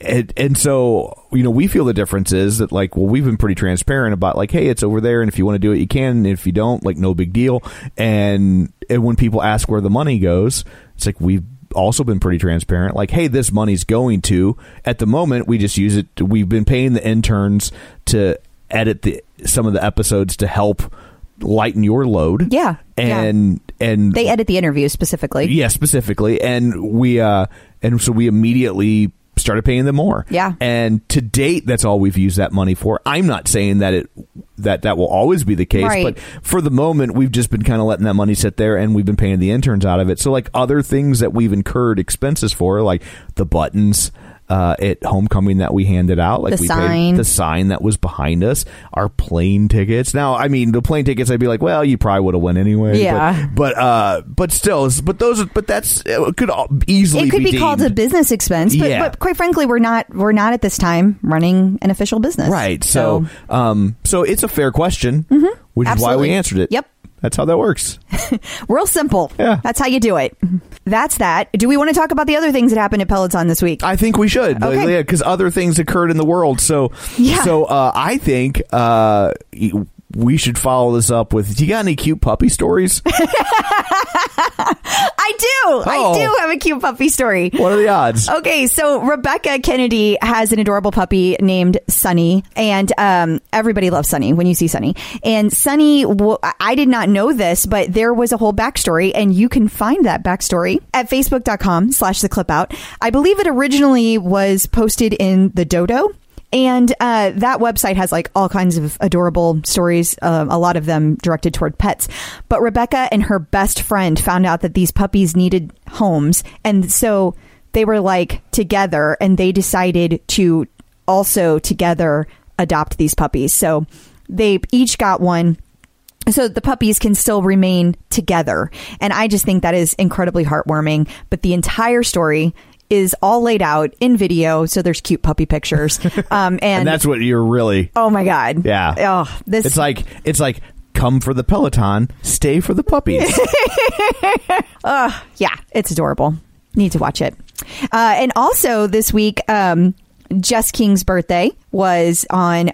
and, and so, you know, we feel the difference is that, like, well, we've been pretty transparent about, like, hey, it's over there, and if you want to do it, you can. And if you don't, like, no big deal. And, and when people ask where the money goes, it's like we've also been pretty transparent. Like, hey, this money's going to. At the moment, we just use it. To, we've been paying the interns to edit the some of the episodes to help lighten your load. Yeah, yeah. And and They edit the interview specifically. yeah, specifically, and we uh, and so we immediately started paying them more. Yeah. and to date, that's all we've used that money for. I'm not saying that it that that will always be the case, Right. but for the moment, we've just been kind of letting that money sit there, and we've been paying the interns out of it. So, like other things that we've incurred expenses for, like the buttons. Uh, at homecoming that we handed out, like The we sign. paid the sign that was behind us, our plane tickets. Now, I mean, the plane tickets, I'd be like, well, you probably would have went anyway. Yeah. but, but uh, but still, but those, but that's it could easily It could be, deemed- called a business expense, but, Yeah. but quite frankly, we're not we're not at this time running an official business. right. So, um, so it's a fair question, which is why we answered it. Yep. That's how that works. real simple. Yeah. That's how you do it. That's that. Do we want to talk about the other things that happened at Peloton this week? I think we should, Okay. yeah, because other things occurred in the world. So, Yeah. so uh, I think uh, we should follow this up with. Do you got any cute puppy stories? I do. I Oh. do have a cute puppy story. what are the odds? Okay, so Rebecca Kennedy has an adorable puppy named Sunny, and um, everybody loves Sunny when you see Sunny. And Sunny, I did not know this, but there was a whole backstory, and you can find that backstory at facebook.com slash the clip out. I believe it originally was posted in the Dodo. And uh, that website has like all kinds of adorable stories, um, a lot of them directed toward pets. But Rebecca and her best friend found out that these puppies needed homes. And so they were like together and they decided to also together adopt these puppies. So they each got one so the puppies can still remain together. And I just think that is incredibly heartwarming. But the entire story is all laid out in video. So there's cute puppy pictures. Um, and, and that's what you're really. oh my God. Yeah. Oh, this It's like it's like come for the Peloton, stay for the puppies. yeah, it's adorable. Need to watch it. Uh, and also this week, um, Jess King's birthday was on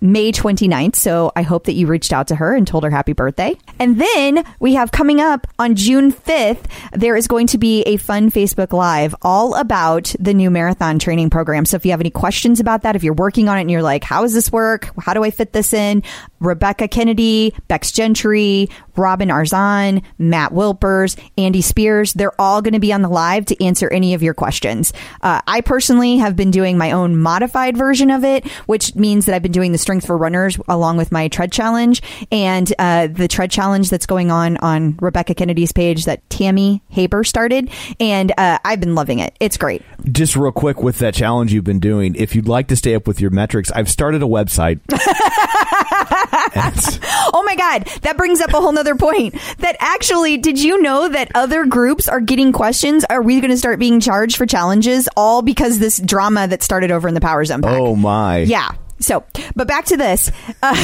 May 29th. So I hope that you reached out to her and told her happy birthday. And then we have coming up on June 5th, there is going to be a fun Facebook Live all about the new marathon training program. So if you have any questions about that, if you're working on it and you're like, how does this work? How do I fit this in? Rebecca Kennedy, Bex Gentry, Robin Arzon, Matt Wilpers, Andy Spears, they're all going to be on the live to answer any of your questions. Uh, I personally have been doing my own modified version of it, which means that I've been doing the strength for runners along with my tread challenge and uh, the tread challenge that's going on on Rebecca Kennedy's page that Tammy Haber started. And uh, I've been loving it. It's great. Just real quick with that challenge you've been doing, if you'd like to stay up with your metrics, I've started a website. Oh my God. That brings up a whole nother point. That actually, did you know that other groups are getting questions? Are we going to start being charged for challenges all because this drama that started over in the Power Zone? Pack? oh my. Yeah. So, but back to this. Uh,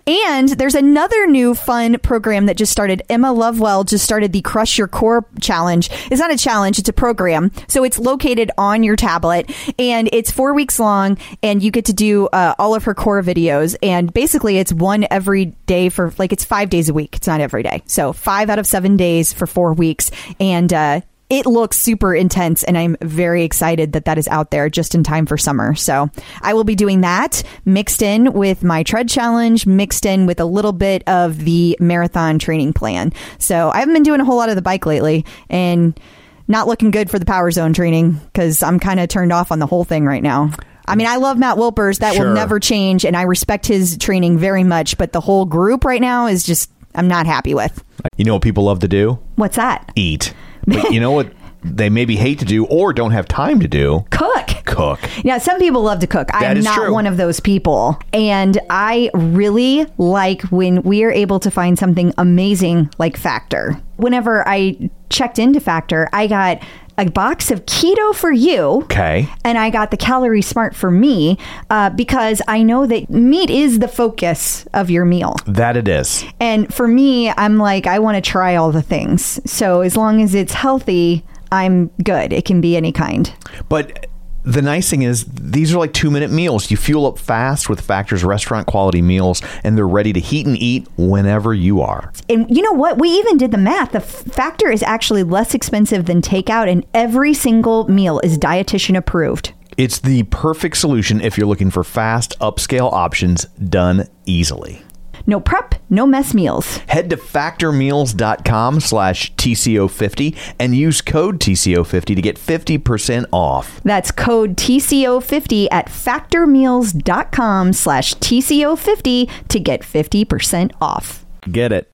and there's another new fun program that just started. Emma Lovewell just started the Crush Your Core Challenge. It's not a challenge, it's a program. So it's located on your tablet and it's four weeks long and you get to do uh, all of her core videos. And basically it's one every day for like, it's five days a week. It's not every day. So five out of seven days for four weeks. And, uh, it looks super intense and I'm very excited that that is out there just in time for summer. So I will be doing that mixed in with my tread challenge, mixed in with a little bit of the marathon training plan. So I haven't been doing a whole lot of the bike lately and not looking good for the power zone training because I'm kind of turned off on the whole thing right now. I mean, I love Matt Wilpers. That Sure. will never change. And I respect his training very much. But the whole group right now is just, I'm not happy with. You know what people love to do? What's that? Eat. But you know what they maybe hate to do or don't have time to do? Cook. Cook. Yeah, some people love to cook. That I'm is not true. one of those people. And I really like when we are able to find something amazing like Factor. Whenever I checked into Factor, I got a box of keto for you. Okay. And I got the calorie smart for me uh, because I know that meat is the focus of your meal. That it is. And for me, I'm like, I want to try all the things. So as long as it's healthy, I'm good. It can be any kind. But the nice thing is, these are like two minute meals. You fuel up fast with Factor's restaurant quality meals, and they're ready to heat and eat whenever you are. And you know what? We even did the math. The factor is actually less expensive than takeout, and every single meal is dietitian approved. It's the perfect solution if you're looking for fast, upscale options done easily. No prep, no mess meals. Head to factormeals.com slash TCO50 and use code TCO50 to get 50% off. That's code TCO50 at factormeals.com slash TCO50 to get 50% off. Get it.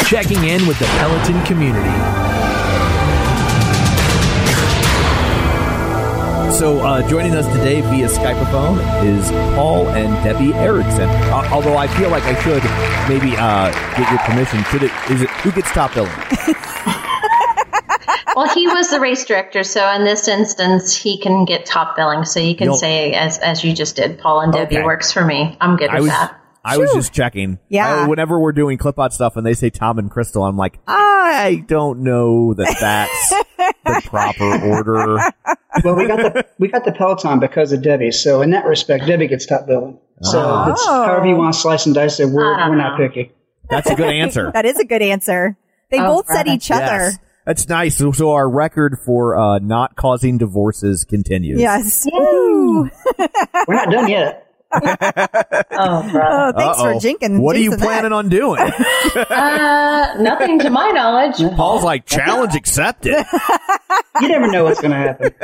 Checking in with the Peloton community. So, uh, joining us today via Skypeophone is Paul and Debbie Erickson. Uh, although I feel like I should maybe uh, get your permission. Should it? Is it who gets top billing? Well, he was the race director, so in this instance, he can get top billing. So you can You'll- say, as as you just did, Paul and Debbie Okay. works for me. I'm good I with was that. I was just checking. Yeah. I- whenever we're doing clip out stuff and they say Tom and Crystal, I'm like, I don't know that that's the proper order. Well, we got the we got the Peloton because of Debbie. So in that respect, Debbie gets top billing. So it's however you want to slice and dice it. We're don't we're not picky. That's a good answer. That is a good answer. They Oh, both said brother. each other. Yes. That's nice. So, so our record for uh, not causing divorces continues. Yes. Woo. We're not done yet. Oh. Oh, thanks Uh-oh. for jinking. What are you jinxing that. planning on doing? uh, nothing to my knowledge. Paul's like, challenge accepted. You never know what's going to happen.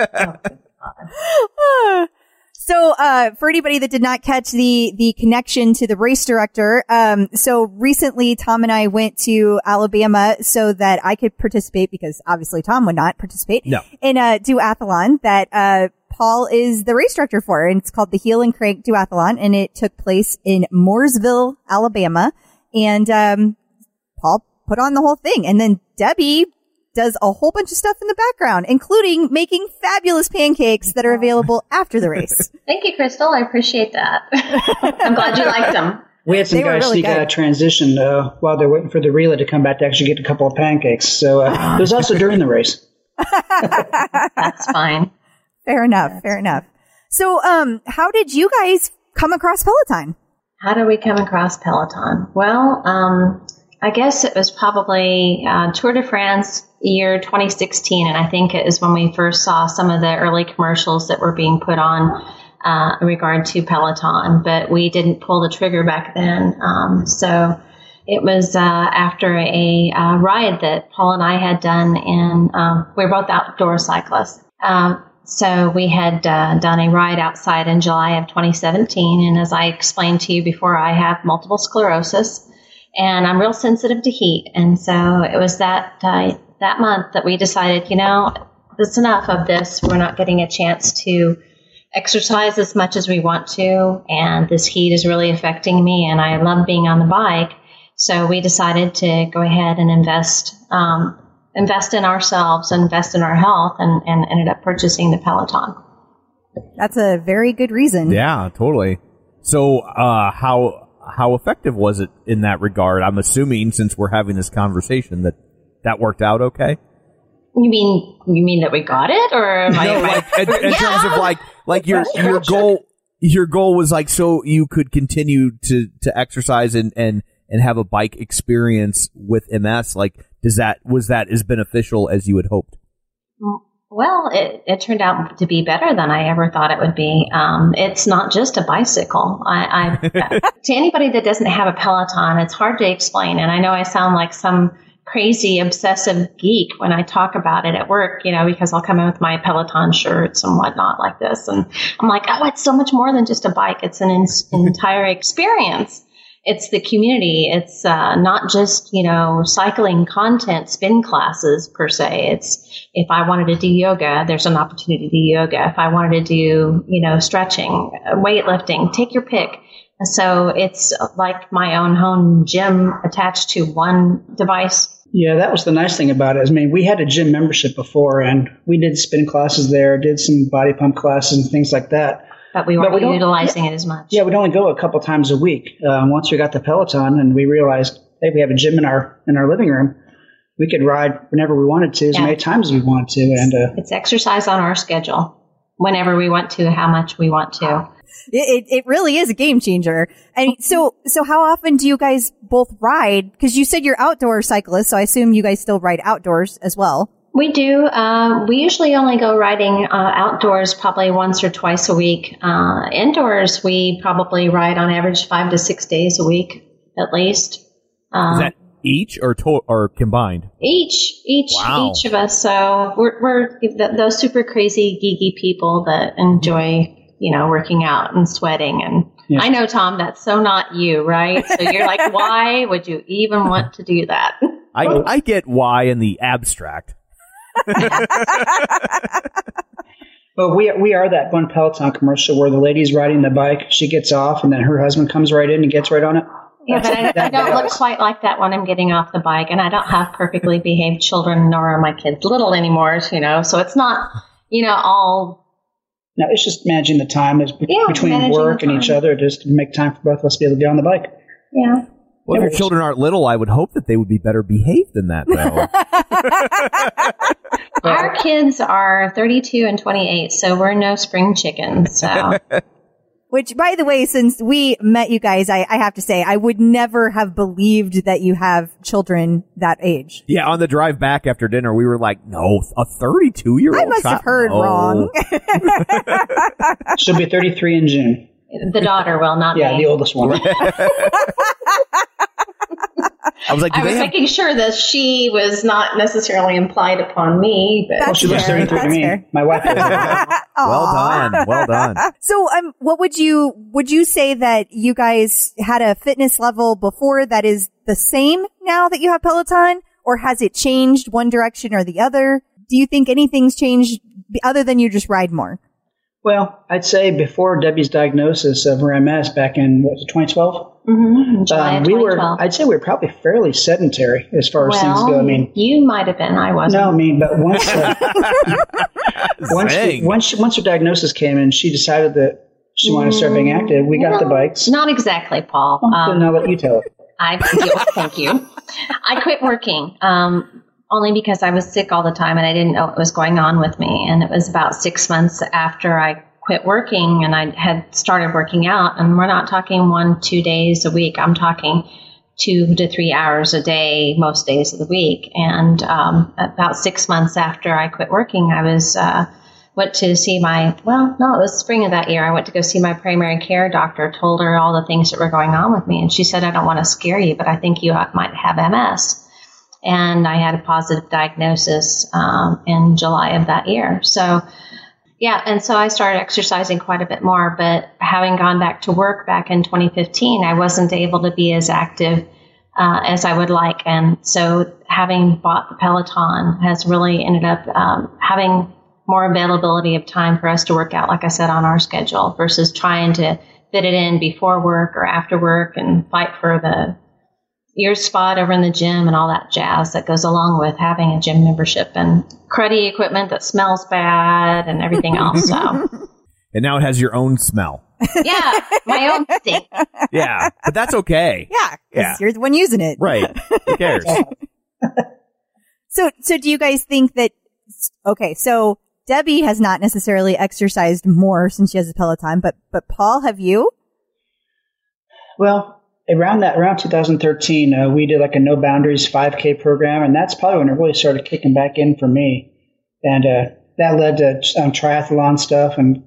So, uh, for anybody that did not catch the the connection to the race director, um, so recently Tom and I went to Alabama so that I could participate because obviously Tom would not participate. No. In a duathlon that uh, Paul is the race director for, and it's called the Heel and Crank Duathlon, and it took place in Mooresville, Alabama, and um, Paul put on the whole thing, and then Debbie does a whole bunch of stuff in the background, including making fabulous pancakes that are available after the race. Thank you, Crystal. I appreciate that. I'm glad you liked them. We had some They guys really sneak out of transition uh, while they're waiting for the relay to come back to actually get a couple of pancakes. So uh, it was also during the race. That's fine. Fair enough. Fair enough. So, um, how did you guys come across Peloton? How do we come across Peloton? Well, um, I guess it was probably uh, Tour de France year 2016, and I think it is when we first saw some of the early commercials that were being put on uh, in regard to Peloton, but we didn't pull the trigger back then. Um, so it was uh, after a uh, ride that Paul and I had done, and um, we are both outdoor cyclists. Um, so we had uh, done a ride outside in July of 2017, and as I explained to you before, I have multiple sclerosis, and I'm real sensitive to heat, and so it was that uh, that month that we decided, you know, it's enough of this. We're not getting a chance to exercise as much as we want to, and this heat is really affecting me, and I love being on the bike. So we decided to go ahead and invest um, invest in ourselves, invest in our health, and, and ended up purchasing the Peloton. That's a very good reason. Yeah, totally. So, uh, how how effective was it in that regard? I'm assuming since we're having this conversation that that worked out okay. You mean you mean that we got it, or am no, I? like in, in terms of like like your your goal your goal was like so you could continue to to exercise and and and have a bike experience with MS. Like, does that was that as beneficial as you had hoped? Well, it, it turned out to be better than I ever thought it would be. Um, it's not just a bicycle. I, I to anybody that doesn't have a Peloton, it's hard to explain. And I know I sound like some crazy obsessive geek when I talk about it at work, you know, because I'll come in with my Peloton shirts and whatnot like this. And I'm like, oh, it's so much more than just a bike. It's an in- entire experience. It's the community. It's uh, not just, you know, cycling content, spin classes per se. It's if I wanted to do yoga, there's an opportunity to do yoga. If I wanted to do, you know, stretching, weightlifting, take your pick. So it's like my own home gym attached to one device yeah, that was the nice thing about it. I mean, we had a gym membership before, and we did spin classes there, did some body pump classes and things like that. But we weren't we utilizing it as much. Yeah, we'd only go a couple times a week. Uh, once we got the Peloton, and we realized, hey, we have a gym in our in our living room. We could ride whenever we wanted to, as yeah. many times as we wanted to, and uh, it's exercise on our schedule, whenever we want to, how much we want to. It, it, really is a game changer. And so, so how often do you guys both ride? Cause you said you're outdoor cyclists. So I assume you guys still ride outdoors as well. We do. Uh, we usually only go riding uh, outdoors probably once or twice a week. Uh, indoors, we probably ride on average five to six days a week at least. Um, is that each or to- or combined? Each, each, wow. each of us. So we're, we're th- those super crazy geeky people that enjoy you know, working out and sweating. And yeah. I know, Tom, that's so not you, right? So you're like, why would you even want to do that? I, I get why in the abstract. Well, we, we are that one Peloton commercial where the lady's riding the bike, she gets off, and then her husband comes right in and gets right on it. Yeah, but I, I don't look quite like that when I'm getting off the bike, and I don't have perfectly behaved children, nor are my kids little anymore, you know, so it's not, you know, all now it's just managing the time is yeah, between work and each other, just to make time for both of us to be able to get on the bike. Yeah. Well, if your children aren't little, I would hope that they would be better behaved than that, though. Our kids are 32 and 28, so we're no spring chickens. So Which, by the way, since we met you guys, I, I, have to say, I would never have believed that you have children that age. Yeah, on the drive back after dinner, we were like, no, a 32 year old. I must child? have heard no. wrong. She'll be 33 in June. The daughter will, not yeah, me. the oldest one. I was like, I was have- making sure that she was not necessarily implied upon me. But well, she looks very to me. Fair. My wife. well done, well done. So, um, what would you would you say that you guys had a fitness level before that is the same now that you have Peloton, or has it changed one direction or the other? Do you think anything's changed other than you just ride more? Well, I'd say before Debbie's diagnosis of her MS back in what was it, 2012? Mm-hmm. Um, we were, I'd say we were probably fairly sedentary as far as well, things go. I mean, you might have been. I wasn't. No, I mean, but once uh, once, she, once she, once her diagnosis came in, she decided that she wanted to start being active. We got no, the bikes. Not exactly, Paul. Oh, um, then I'll let you tell it. I thank you. I quit working. Um, only because I was sick all the time and I didn't know what was going on with me. And it was about six months after I quit working and I had started working out, and we're not talking one, two days a week. I'm talking two to three hours a day most days of the week. And um, about six months after I quit working, I was uh, went to see my well, no, it was spring of that year. I went to go see my primary care doctor. Told her all the things that were going on with me, and she said, "I don't want to scare you, but I think you might have MS." And I had a positive diagnosis um, in July of that year. So. Yeah, and so I started exercising quite a bit more, but having gone back to work back in 2015, I wasn't able to be as active uh, as I would like. And so having bought the Peloton has really ended up um, having more availability of time for us to work out, like I said, on our schedule versus trying to fit it in before work or after work and fight for the your spot over in the gym and all that jazz that goes along with having a gym membership and cruddy equipment that smells bad and everything else. So, And now it has your own smell. yeah, my own thing. Yeah, but that's okay. Yeah, Yeah. you're the one using it. Right. Who cares? So, so do you guys think that? Okay, so Debbie has not necessarily exercised more since she has a Peloton, but but Paul, have you? Well, around that, around 2013, uh, we did like a no boundaries 5K program, and that's probably when it really started kicking back in for me. And uh, that led to um, triathlon stuff and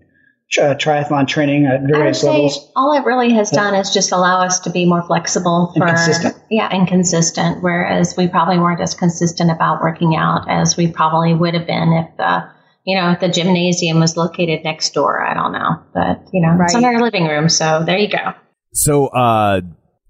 uh, triathlon training at I would various say levels. all it really has done is just allow us to be more flexible And for consistent. yeah, and consistent. Whereas we probably weren't as consistent about working out as we probably would have been if the you know if the gymnasium was located next door. I don't know, but you know it's in our living room, so there you go. So, uh,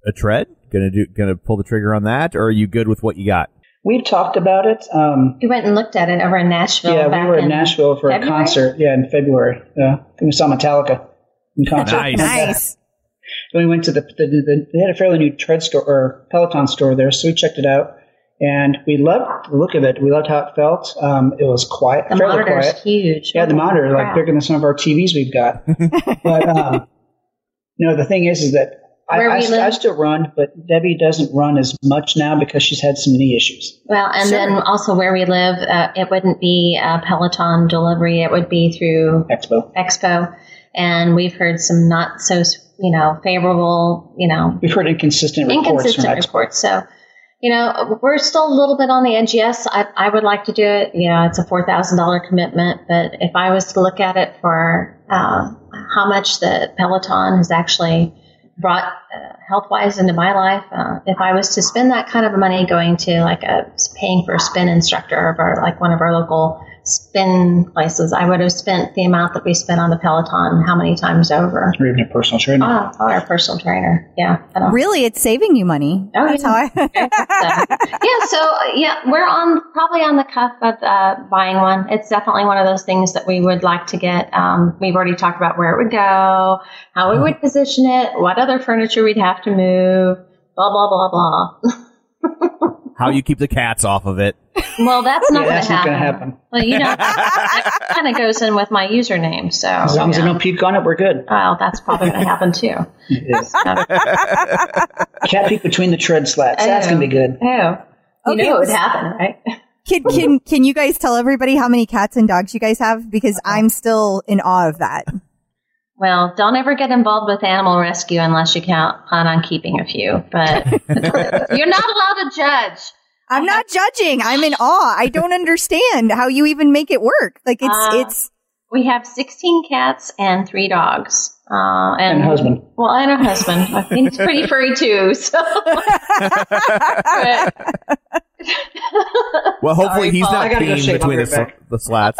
a tread? Gonna do? Gonna pull the trigger on that, or are you good with what you got? We've talked about it. Um, We went and looked at it over in Nashville. yeah, back we were in in Nashville for February? a concert. Yeah, in February. Yeah, we saw Metallica in concert. Nice. Nice. Then we went to the, the, the they had a fairly new tread store or Peloton store there, so we checked it out, and we loved the look of it. We loved how it felt. Um, it was quiet, The fairly monitor's quiet. huge. Yeah, the Holy monitor like bigger than some of our TVs we've got. but um, you know, the thing is, is that I, Where I, we I live- still run, but Debbie doesn't run as much now because she's had some knee issues. Well, and Sure. then also where we live, uh, it wouldn't be a Peloton delivery. It would be through XPO. XPO, and we've heard some not so you know favorable you know We've heard inconsistent reports inconsistent from XPO. reports. So you know we're still a little bit on the edge. Yes, I, I would like to do it. You know, it's a four thousand dollar commitment, but if I was to look at it for uh, how much the Peloton has actually brought uh, health wise into my life, uh, if I was to spend that kind of money going to like a paying for a spin instructor or like one of our local spin places, I would have spent the amount that we spent on the Peloton how many times over? Or even a personal trainer. Oh, oh, our personal trainer. Yeah. I don't- Really, it's saving you money. Oh, That's yeah. how I. So, yeah, so yeah, we're on probably on the cuff of uh, buying one. It's definitely one of those things that we would like to get. Um, we've already talked about where it would go, how we would position it, what other furniture we'd have to move, blah blah blah blah. How you keep the cats off of it? Well, that's not Yeah, going to happen. Well, you know, that kind of goes in with my username. So, As long as yeah. they don't puke on it, we're good. well, that's probably going to happen too. Cat puke between the tread slats. That's gonna be good. Oh, you Okay, know it would happen, right? Can can can you guys tell everybody how many cats and dogs you guys have? Because I'm still in awe of that. Well, don't ever get involved with animal rescue unless you count, plan on keeping a few. But you're not allowed to judge. I'm not judging. I'm in awe. I don't understand how you even make it work. Like it's Uh, it's We have 16 cats and three dogs. Uh, and, And a husband. Well, and a husband. I think he's pretty furry too. So. Well, hopefully Sorry, he's Paul. not I go peeing between the, off your back. sl- the slats.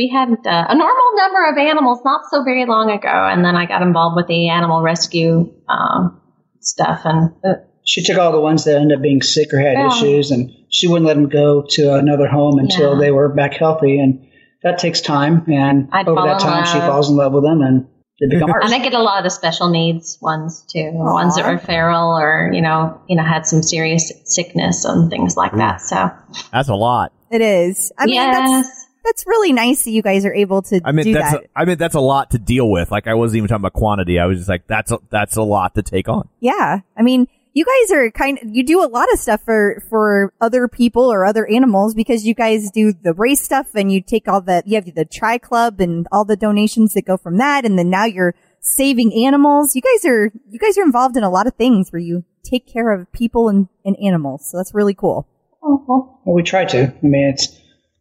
We had uh, a normal number of animals not so very long ago, and then I got involved with the animal rescue um, stuff, and uh, She took all the ones that ended up being sick or had Yeah. issues, and she wouldn't let them go to another home until Yeah. they were back healthy. And that takes time. And I'd over that in time, she falls in love with them, and they become ours. and I get a lot of the special needs ones too, ones that were feral or you know, you know, had some serious sickness and things like that. So That's a lot. it is. I mean yes. that's that's really nice that you guys are able to I mean, do that's that. a, I mean that's a lot to deal with. Like I wasn't even talking about quantity. I was just like, that's a, that's a lot to take on. yeah. I mean, you guys are kind of, you do a lot of stuff for, for other people or other animals because you guys do the race stuff and you take all the, you have the tri club and all the donations that go from that. And then now you're saving animals. You guys are, you guys are involved in a lot of things where you take care of people and, and animals. So that's really cool. Well, we try to. I mean, it's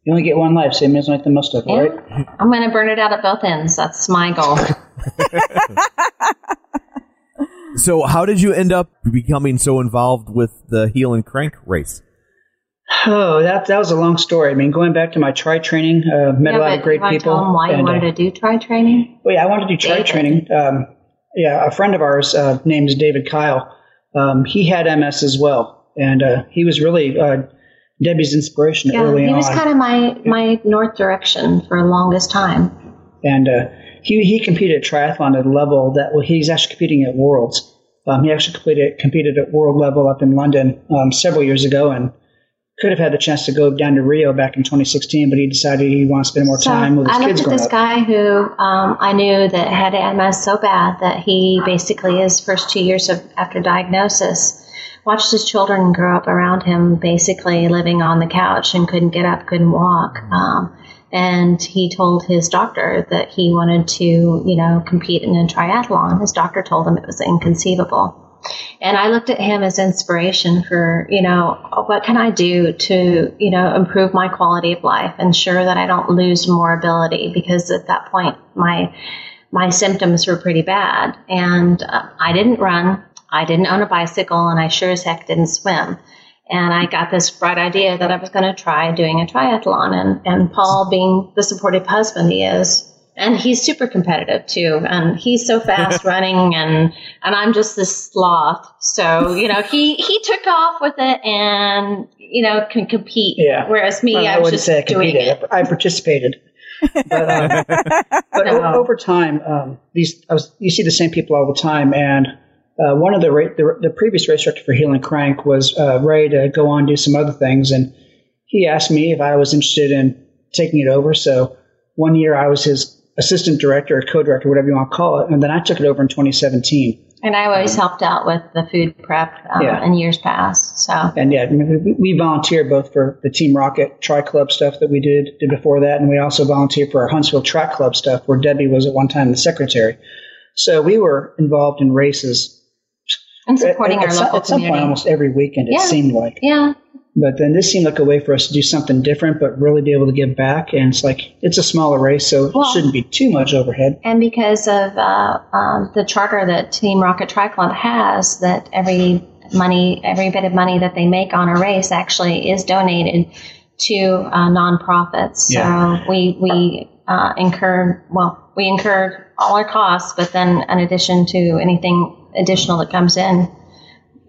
you only get one life, so you may as well make the most of it, Yeah. right? I'm going to burn it out at both ends. That's my goal. So, how did you end up becoming so involved with the heel and crank race? Oh, that that was a long story. I mean, going back to my tri training, uh, met a lot of great people. Tell them why you and, uh, wanted to do tri training. Well, yeah, I wanted to do tri training. Um, yeah, a friend of ours uh, named David Kyle. Um, he had MS as well, and uh, he was really uh, Debbie's inspiration Yeah, early he was on. kind of my my north direction for the longest time. and uh, he he competed at triathlon at a level that well, he's actually competing at Worlds. Um, he actually competed competed at world level up in London um, several years ago, and could have had the chance to go down to Rio back in 2016, but he decided he wants to spend more So time with his I kids looked at this up. guy who um, I knew that had MS so bad that he basically his first two years of after diagnosis watched his children grow up around him, basically living on the couch and couldn't get up, couldn't walk. Um, and he told his doctor that he wanted to, you know, compete in a triathlon. His doctor told him it was inconceivable. And I looked at him as inspiration for, you know, what can I do to, you know, improve my quality of life, ensure that I don't lose more ability because at that point my my symptoms were pretty bad. And uh, I didn't run, I didn't own a bicycle, and I sure as heck didn't swim. And I got this bright idea that I was going to try doing a triathlon. And, and Paul, being the supportive husband he is, and he's super competitive too. And he's so fast running, and and I'm just this sloth. So you know, he he took off with it, and you know, can compete. Yeah. Whereas me, Well, I, I was wouldn't just say I doing it. I participated. but um, but No. over time, um, these I was, you see the same people all the time, and uh, one of the, ra- the the previous race director for Healing Crank was uh, ready to go on and do some other things, and he asked me if I was interested in taking it over. So one year I was his assistant director or co-director, whatever you want to call it, and then I took it over in 2017. And I always helped out with the food prep um, Yeah. in years past. So And yeah, we, we volunteer both for the Team Rocket Tri Club stuff that we did did before that, and we also volunteer for our Huntsville Track Club stuff, where Debbie was at one time the secretary. So we were involved in races and supporting at, our at some, local at some point community. almost every weekend. It Yeah. seemed like, yeah, but then this seemed like a way for us to do something different, but really be able to give back. And it's like it's a smaller race, so Well- it shouldn't be too much overhead. and because of uh, um, the charter that Team Rocket Tri Club has, that every money, every bit of money that they make on a race actually is donated to uh, nonprofits. So Yeah. we we uh, incur well, we incur all our costs, but then in addition to anything additional that comes in,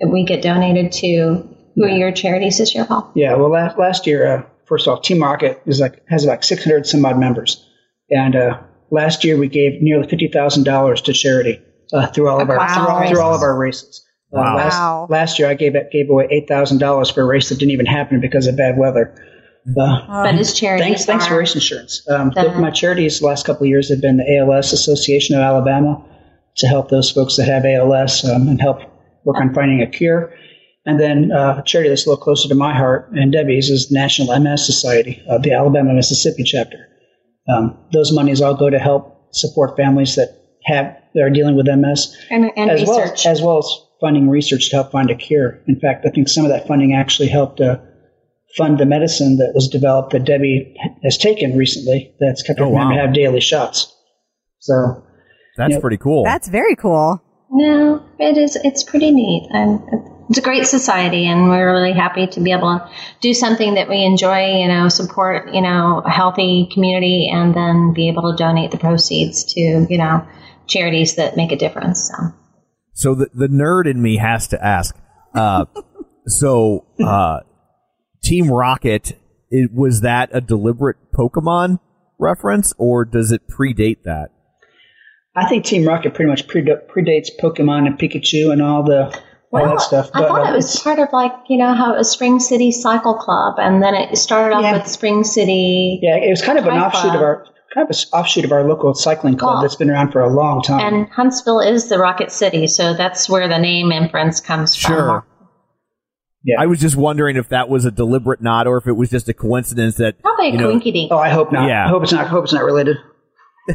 we get donated to who are your charities this year, Paul? Yeah, well, last, last year, uh, first off, Team Rocket is like has like 600 some odd members, and uh, last year we gave nearly fifty thousand dollars to charity uh, through all of our through, all all, races. through all of our races. Uh, Wow. last, last year I gave gave away eight thousand dollars for a race that didn't even happen because of bad weather. Uh, But his charities thanks, thanks for race insurance. Um, The- my charities the last couple of years have been the ALS Association of Alabama to help those folks that have ALS um, and help work on finding a cure. And then uh, a charity that's a little closer to my heart and Debbie's is National MS Society, uh, the Alabama Mississippi chapter. Um, those monies all go to help support families that have that are dealing with MS, and, and as well research. as, as well as funding research to help find a cure. In fact, I think some of that funding actually helped uh, fund the medicine that was developed that Debbie has taken recently. That's kept her Oh, from wow. to have daily shots. So That's Yep. pretty cool. That's very cool. No, it is. It's pretty neat, and it's a great society, and we're really happy to be able to do something that we enjoy. You know, support you know a healthy community, and then be able to donate the proceeds to you know charities that make a difference. So. So the the nerd in me has to ask. Uh, so uh, Team Rocket it, was that a deliberate Pokemon reference, or does it predate that? I think Team Rocket pretty much predates Pokemon and Pikachu and all the all that stuff. I thought uh, it was it's- part of like you know how a Spring City Cycle Club, and then it started off Yeah. with Spring City. yeah, it was kind of an Tri offshoot of our kind of an offshoot of our local cycling club Well, that's been around for a long time. And Huntsville is the Rocket City, so that's where the name inference comes from. Sure. Yeah. I was just wondering if that was a deliberate nod or if it was just a coincidence that Probably a you know, oh, I hope not. Yeah. I hope it's not. I hope it's not related. Uh,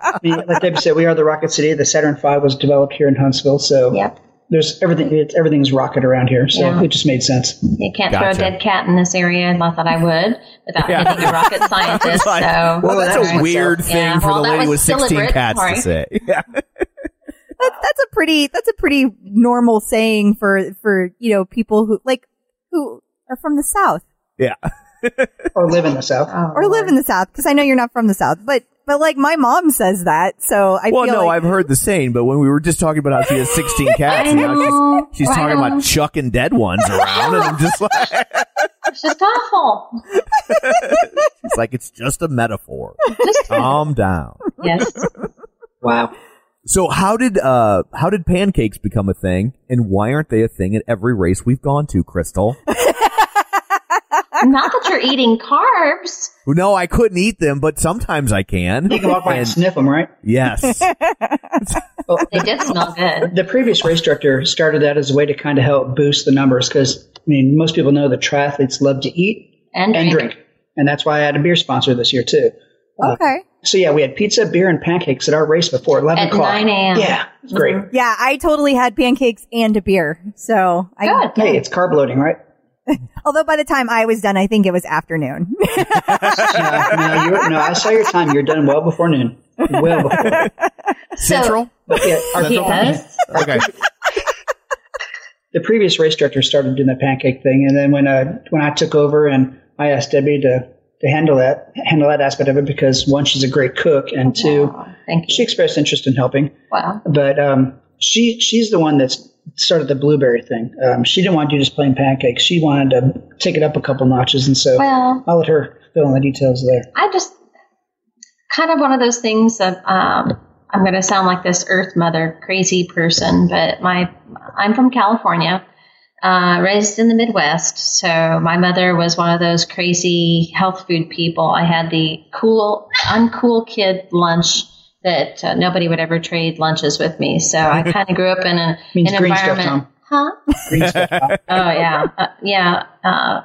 I mean, like Debbie said, we are the Rocket City. The Saturn V was developed here in Huntsville, so Yep. there's everything. It's, everything's rocket around here, so Yeah. it just made sense. You can't Gotcha. throw a dead cat in this area. I thought I would without Yeah. hitting a rocket scientist. Like, so well, that's Alright, a weird so- thing yeah, for well, the lady with 16 cats Sorry. to say. Yeah. That's, that's a pretty that's a pretty normal saying for for you know people who like who are from the south Yeah. Or live in the South. Oh, or live in the south because I know you're not from the south, but but like my mom says that, so I Well, feel no, like I've heard the saying, but when we were just talking about how she has 16 cats, and now she's, she's I talking know. about chucking dead ones around, and I'm just like, It's just awful. it's like it's just a metaphor. Just Calm down. Yes. Wow. So how did uh how did pancakes become a thing, and why aren't they a thing at every race we've gone to, Crystal? Not that you're eating carbs. no, I couldn't eat them, but sometimes I can. You can walk by and And- sniff them, right? yes. They did smell good. The previous race director started that as a way to kind of help boost the numbers because, I mean, most people know that triathletes love to eat And, and drink. drink. And that's why I had a beer sponsor this year, too. Uh, okay. So, yeah, we had pizza, beer, and pancakes at our race before 11 At o'clock. 9 a.m. Yeah, it's great. Mm-hmm. Yeah, I totally had pancakes and a beer. So I, Good. Hey, it's carb loading, right? although by the time I was done, I think it was afternoon. no, no, you no, I saw your time. You're done well before noon. Well before. Central. But yeah, our, Yes. Okay. the previous race director started doing the pancake thing, and then when uh, when I took over and I asked Debbie to to handle that handle that aspect of it because one, she's a great cook, and two, Wow, Thank you. she expressed interest in helping. Wow. But um, she she's the one that's started the blueberry thing. Um, she didn't want to do just plain pancakes. She wanted to take it up a couple notches, and so Well, I'll let her fill in the details there. I just kind of one of those things that um, I'm going to sound like this Earth Mother crazy person, but my I'm from California, uh, raised in the Midwest. So my mother was one of those crazy health food people. I had the cool, uncool kid lunch that uh, nobody would ever trade lunches with me. So I kind of grew up in a, Means an green stuff, environment. Tom. huh? Green stuff. Oh yeah, uh, yeah. Uh,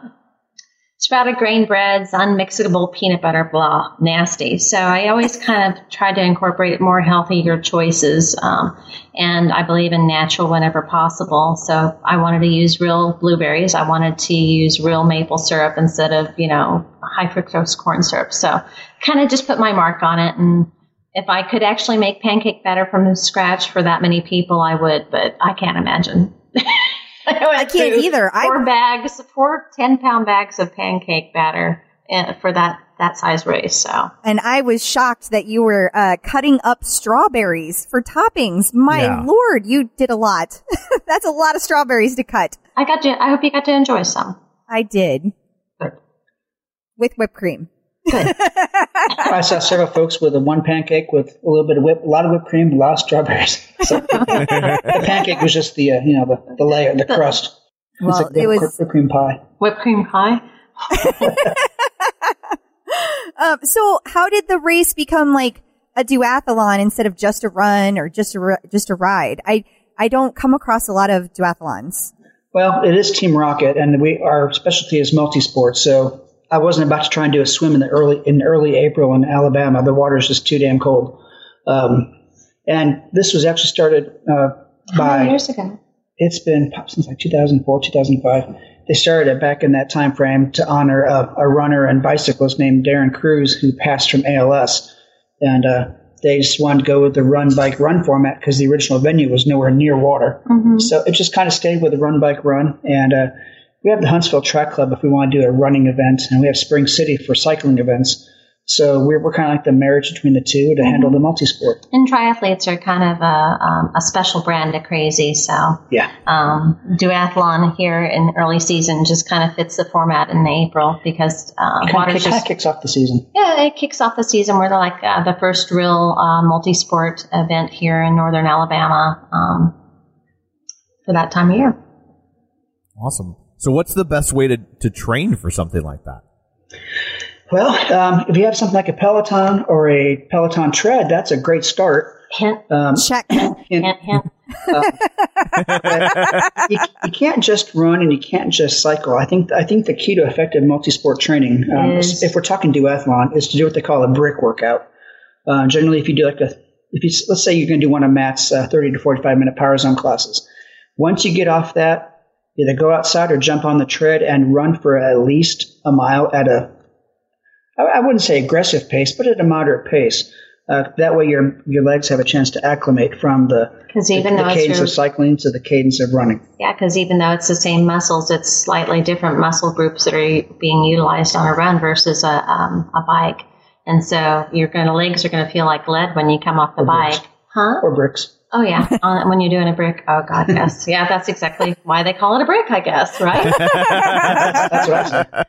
sprouted grain breads, unmixable peanut butter, blah, nasty. So I always kind of tried to incorporate more healthier choices, um, and I believe in natural whenever possible. So I wanted to use real blueberries. I wanted to use real maple syrup instead of you know high fructose corn syrup. So kind of just put my mark on it and. If I could actually make pancake batter from scratch for that many people, I would, but I can't imagine. I can't either. I- Four bags, four 10 pound bags of pancake batter uh, for that, that size race. So and I was shocked that you were uh, cutting up strawberries for toppings. My Yeah. lord, you did a lot. That's a lot of strawberries to cut. I got to, I hope you got to enjoy some. I did Good. with whipped cream. I saw several folks with a one pancake with a little bit of whip, a lot of whipped cream, a lot of strawberries. So the pancake was just the uh, you know the, the layer, the crust. Well, it's like it was- whipped cream pie. Whipped cream pie. Um, so how did the race become like a duathlon instead of just a run or just a just a ride? I I don't come across a lot of duathlons. Well, it is Team Rocket, and we our specialty is multi-sport. So I wasn't about to try and do a swim in the early in early April in Alabama. The water's just too damn cold. Um, and this was actually started uh, How many by years ago? it's been since like 2004, 2005. They started it back in that time frame to honor a, a runner and bicyclist named Darren Cruz who passed from ALS, and uh, they just wanted to go with the run bike run format because the original venue was nowhere near water. So it just kind of stayed with the run bike run, and uh, we have the Huntsville Track Club if we want to do a running event, and we have Spring City for cycling events. So we're, we're kind of like the marriage between the two to handle the multi-sport. And triathletes are kind of a, um, a special brand of crazy. So Yeah. um, duathlon here in early season just kind of fits the format in April because uh, Kind of, water's kick, just kicks off the season. Yeah, it kicks off the season. We're like uh, the first real uh, multi-sport event here in northern Alabama um, for that time of year. Awesome. So what's the best way to, to train for something like that? Well, um, if you have something like a Peloton or a Peloton tread, that's a great start. Um, Check. and, hint, hint. you, you can't just run and you can't just cycle. I think I think the key to effective multi-sport training, um, Is- if we're talking duathlon, is to do what they call a brick workout. Uh, generally, if you do like a, if you let's say you're going to do one of Matt's uh, 30 to 45 minute power zone classes, once you get off that, either go outside or jump on the tread and run for at least a mile at a I wouldn't say aggressive pace, but at a moderate pace. Uh, that way, your your legs have a chance to acclimate from the even the it's cadence your of cycling to the cadence of running. Yeah, because even though it's the same muscles, it's slightly different muscle groups that are being utilized on a run versus a, um, a bike. And so your gonna, legs are going to feel like lead when you come off the bike. Huh? or bricks. Oh, yeah. on, when you're doing a brick. Oh, God, yes. Yeah, that's exactly why they call it a brick, I guess, right? That's what I said.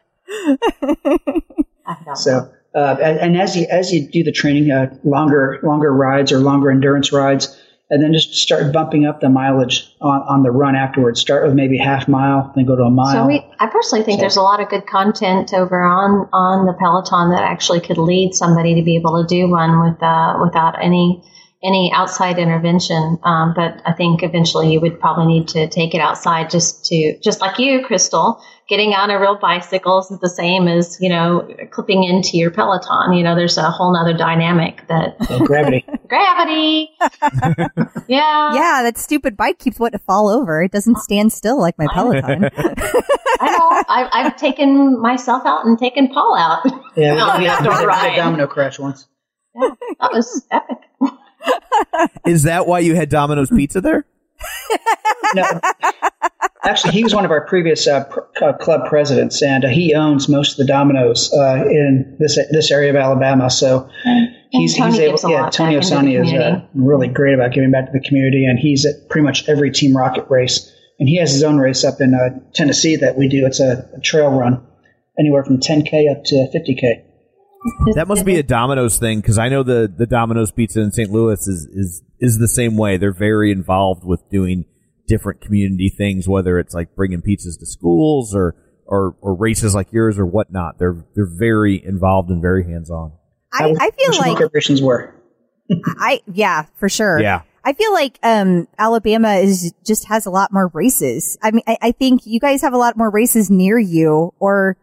I don't know. So, uh, and, and as you as you do the training, uh, longer longer rides or longer endurance rides, and then just start bumping up the mileage on, on the run afterwards. Start with maybe half mile, then go to a mile. So we, I personally think So- there's a lot of good content over on on the Peloton that actually could lead somebody to be able to do one with uh, without any any outside intervention. Um, but I think eventually you would probably need to take it outside just to just like you, Crystal, getting on a real bicycle is the same as you know clipping into your Peloton. You know, there's a whole nother dynamic that So gravity. gravity. yeah, Yeah, that stupid bike keeps wanting to fall over. It doesn't stand still like my Peloton. I know. I've, I've taken myself out and taken Paul out. Yeah, we, we, we, had- we had right. a domino crash once. That was epic. Is that why you had Domino's Pizza there? No, actually, he was one of our previous uh, pr- uh, club presidents, and uh, he owns most of the Domino's uh, in this this area of Alabama. So he's Tony he's able. gives a Yeah, Tony back into the Osani is uh, really great about giving back to the community, and he's at pretty much every Team Rocket race. And he has his own race up in uh, Tennessee that we do. It's a, a trail run, anywhere from 10k up to 50k. That must be a Domino's thing because I know the the Domino's Pizza in St. Louis is is is the same way. They're very involved with doing different community things, whether it's like bringing pizzas to schools or or, or races like yours or whatnot. They're they're very involved and very hands on. I, I feel like corporations were. I yeah, for sure. Yeah. I feel like um Alabama is just has a lot more races. I mean, I, I think you guys have a lot more races near you, or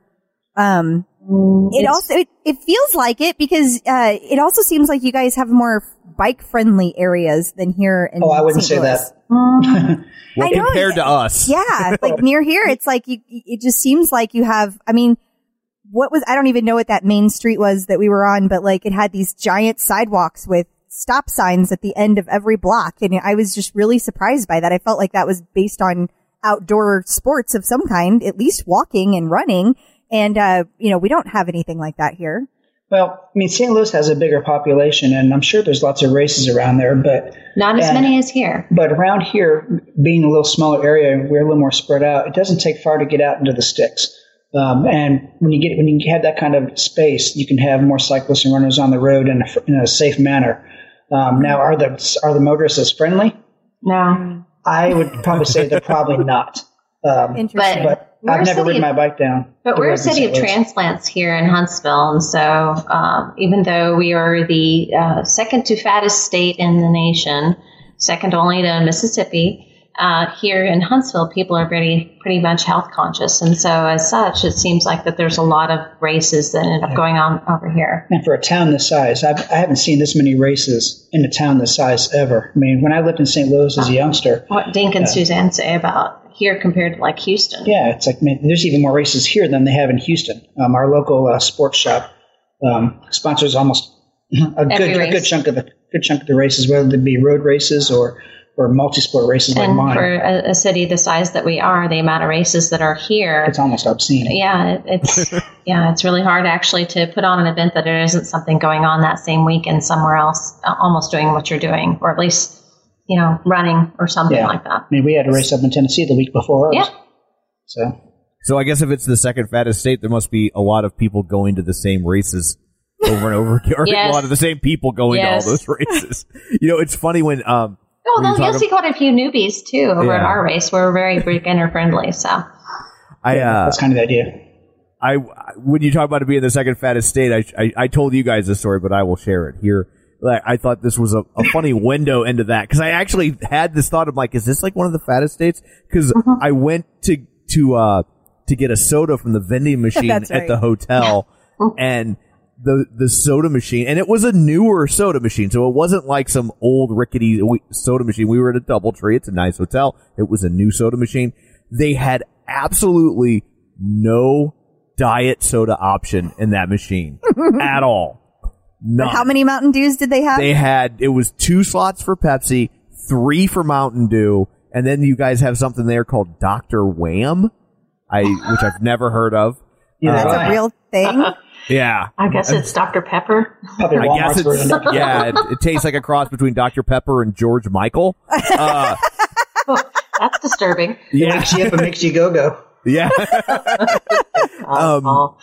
um, it It's- also it, it feels like it because uh, it also seems like you guys have more bike friendly areas than here in. Oh, I wouldn't St. say Louis. that. Well, I know, compared to us, Yeah, like near here, it's like you. It just seems like you have. I mean, what was? I don't even know what that main street was that we were on, but like it had these giant sidewalks with stop signs at the end of every block, and I was just really surprised by that. I felt like that was based on outdoor sports of some kind, at least walking and running. And uh, you know, we don't have anything like that here. Well, I mean, St. Louis has a bigger population, and I'm sure there's lots of races around there, but Not as And- many as here. But around here, being a little smaller area, we're a little more spread out. It doesn't take far to get out into the sticks. Um, and when you get when you have that kind of space, you can have more cyclists and runners on the road in a, in a safe manner. Um, now, are the are the motorists as friendly? No. I would probably say they're probably not. Um, Interesting. but We're a I've never ridden my bike down. But we're a city of transplants here in Huntsville, and so um, even though we are the uh, second to fattest state in the nation, second only to Mississippi, uh, here in Huntsville, people are pretty pretty much health conscious, and so as such, it seems like that there's a lot of races that end up going on over here. And for a town this size, I've, I haven't seen this many races in a town this size ever. I mean, when I lived in St. Louis as a youngster, What Dink and Suzanne say about here compared to like Houston? yeah, it's like man, there's even more races here than they have in Houston. Um, our local uh, sports shop um, sponsors almost a good a good chunk of the good chunk of the races, whether they be road races or or multi-sport races like and mine. for a, a city the size that we are, the amount of races that are here, it's almost obscene. yeah, it, it's yeah, it's really hard actually to put on an event that there isn't something going on that same weekend somewhere else, uh, almost doing what you're doing, or at least you know running or something Yeah. like that. I mean, we had a race up in Tennessee the week before ours. Yeah. So So I guess if it's the second fattest state, there must be a lot of people going to the same races over and over again, or Yes. a lot of the same people going Yes. to all those races. you know, it's funny when um, Oh, When you well, you'll talk see quite a few newbies too over at our race. We're very beginner friendly, so I uh, that's kind of the idea. I when you talk about it being the second fattest state, I, I, I told you guys this story, but I will share it here. Like, I thought this was a, a funny window into that because I actually had this thought of like, is this like one of the fattest states? Because I went to to uh to get a soda from the vending machine That's at the hotel, and the the soda machine, and it was a newer soda machine, so it wasn't like some old rickety soda machine. We were at a DoubleTree; it's a nice hotel. It was a new soda machine. They had absolutely no diet soda option in that machine at all. None. How many Mountain Dews did they have? They had it was two slots for Pepsi, three for Mountain Dew, and then you guys have something there called Doctor Wham, I which I've never heard of. Yeah, That's right. a real thing. Yeah, I guess it's Dr. Pepper. Probably I guess it's yeah. It, it tastes like a cross between Dr Pepper and George Michael. Uh, That's disturbing. yeah, Wakes you up and makes you go go. yeah. Um.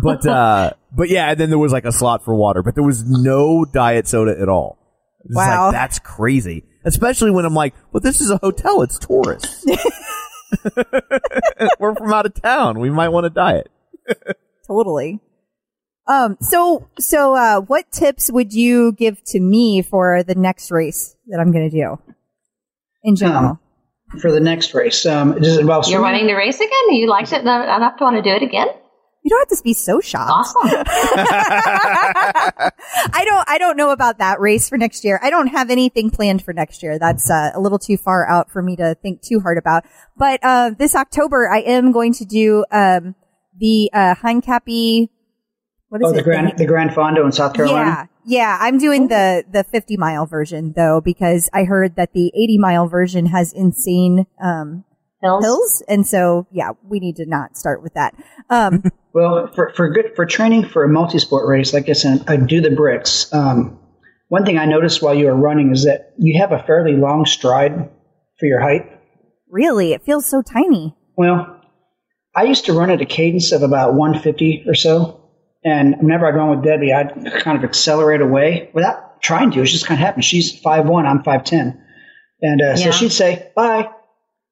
But uh, but yeah, and then there was like a slot for water, but there was no diet soda at all. It's like, Wow. that's crazy. Especially when I'm like, well, this is a hotel; it's tourists. We're from out of town. We might want a diet. totally. Um, so, so, uh, what tips would you give to me for the next race that I'm going to do in general? For the next race, um, does it involve You're running the race again? You liked it enough to want to do it again? You don't have to be so shocked. Awesome. I don't, I don't know about that race for next year. I don't have anything planned for next year. That's uh, a little too far out for me to think too hard about. But, uh, this October, I am going to do, um, the, uh, Hincapie, what is Oh, it? the Grand the Grand Fondo in South Carolina? Yeah, yeah. I'm doing the the 50 mile version though because I heard that the 80 mile version has insane um, Hills. hills, and so yeah, we need to not start with that. Um, Well, for for good for training for a multi-sport race, like I said, I do the bricks. Um, one thing I noticed while you were running is that you have a fairly long stride for your height. really, it feels so tiny. Well, I used to run at a cadence of about 150 or so, and whenever I'd run with Debbie, I'd kind of accelerate away without trying to. It just kind of happened. She's 5'1", I'm 5'10", and uh, so she'd say bye.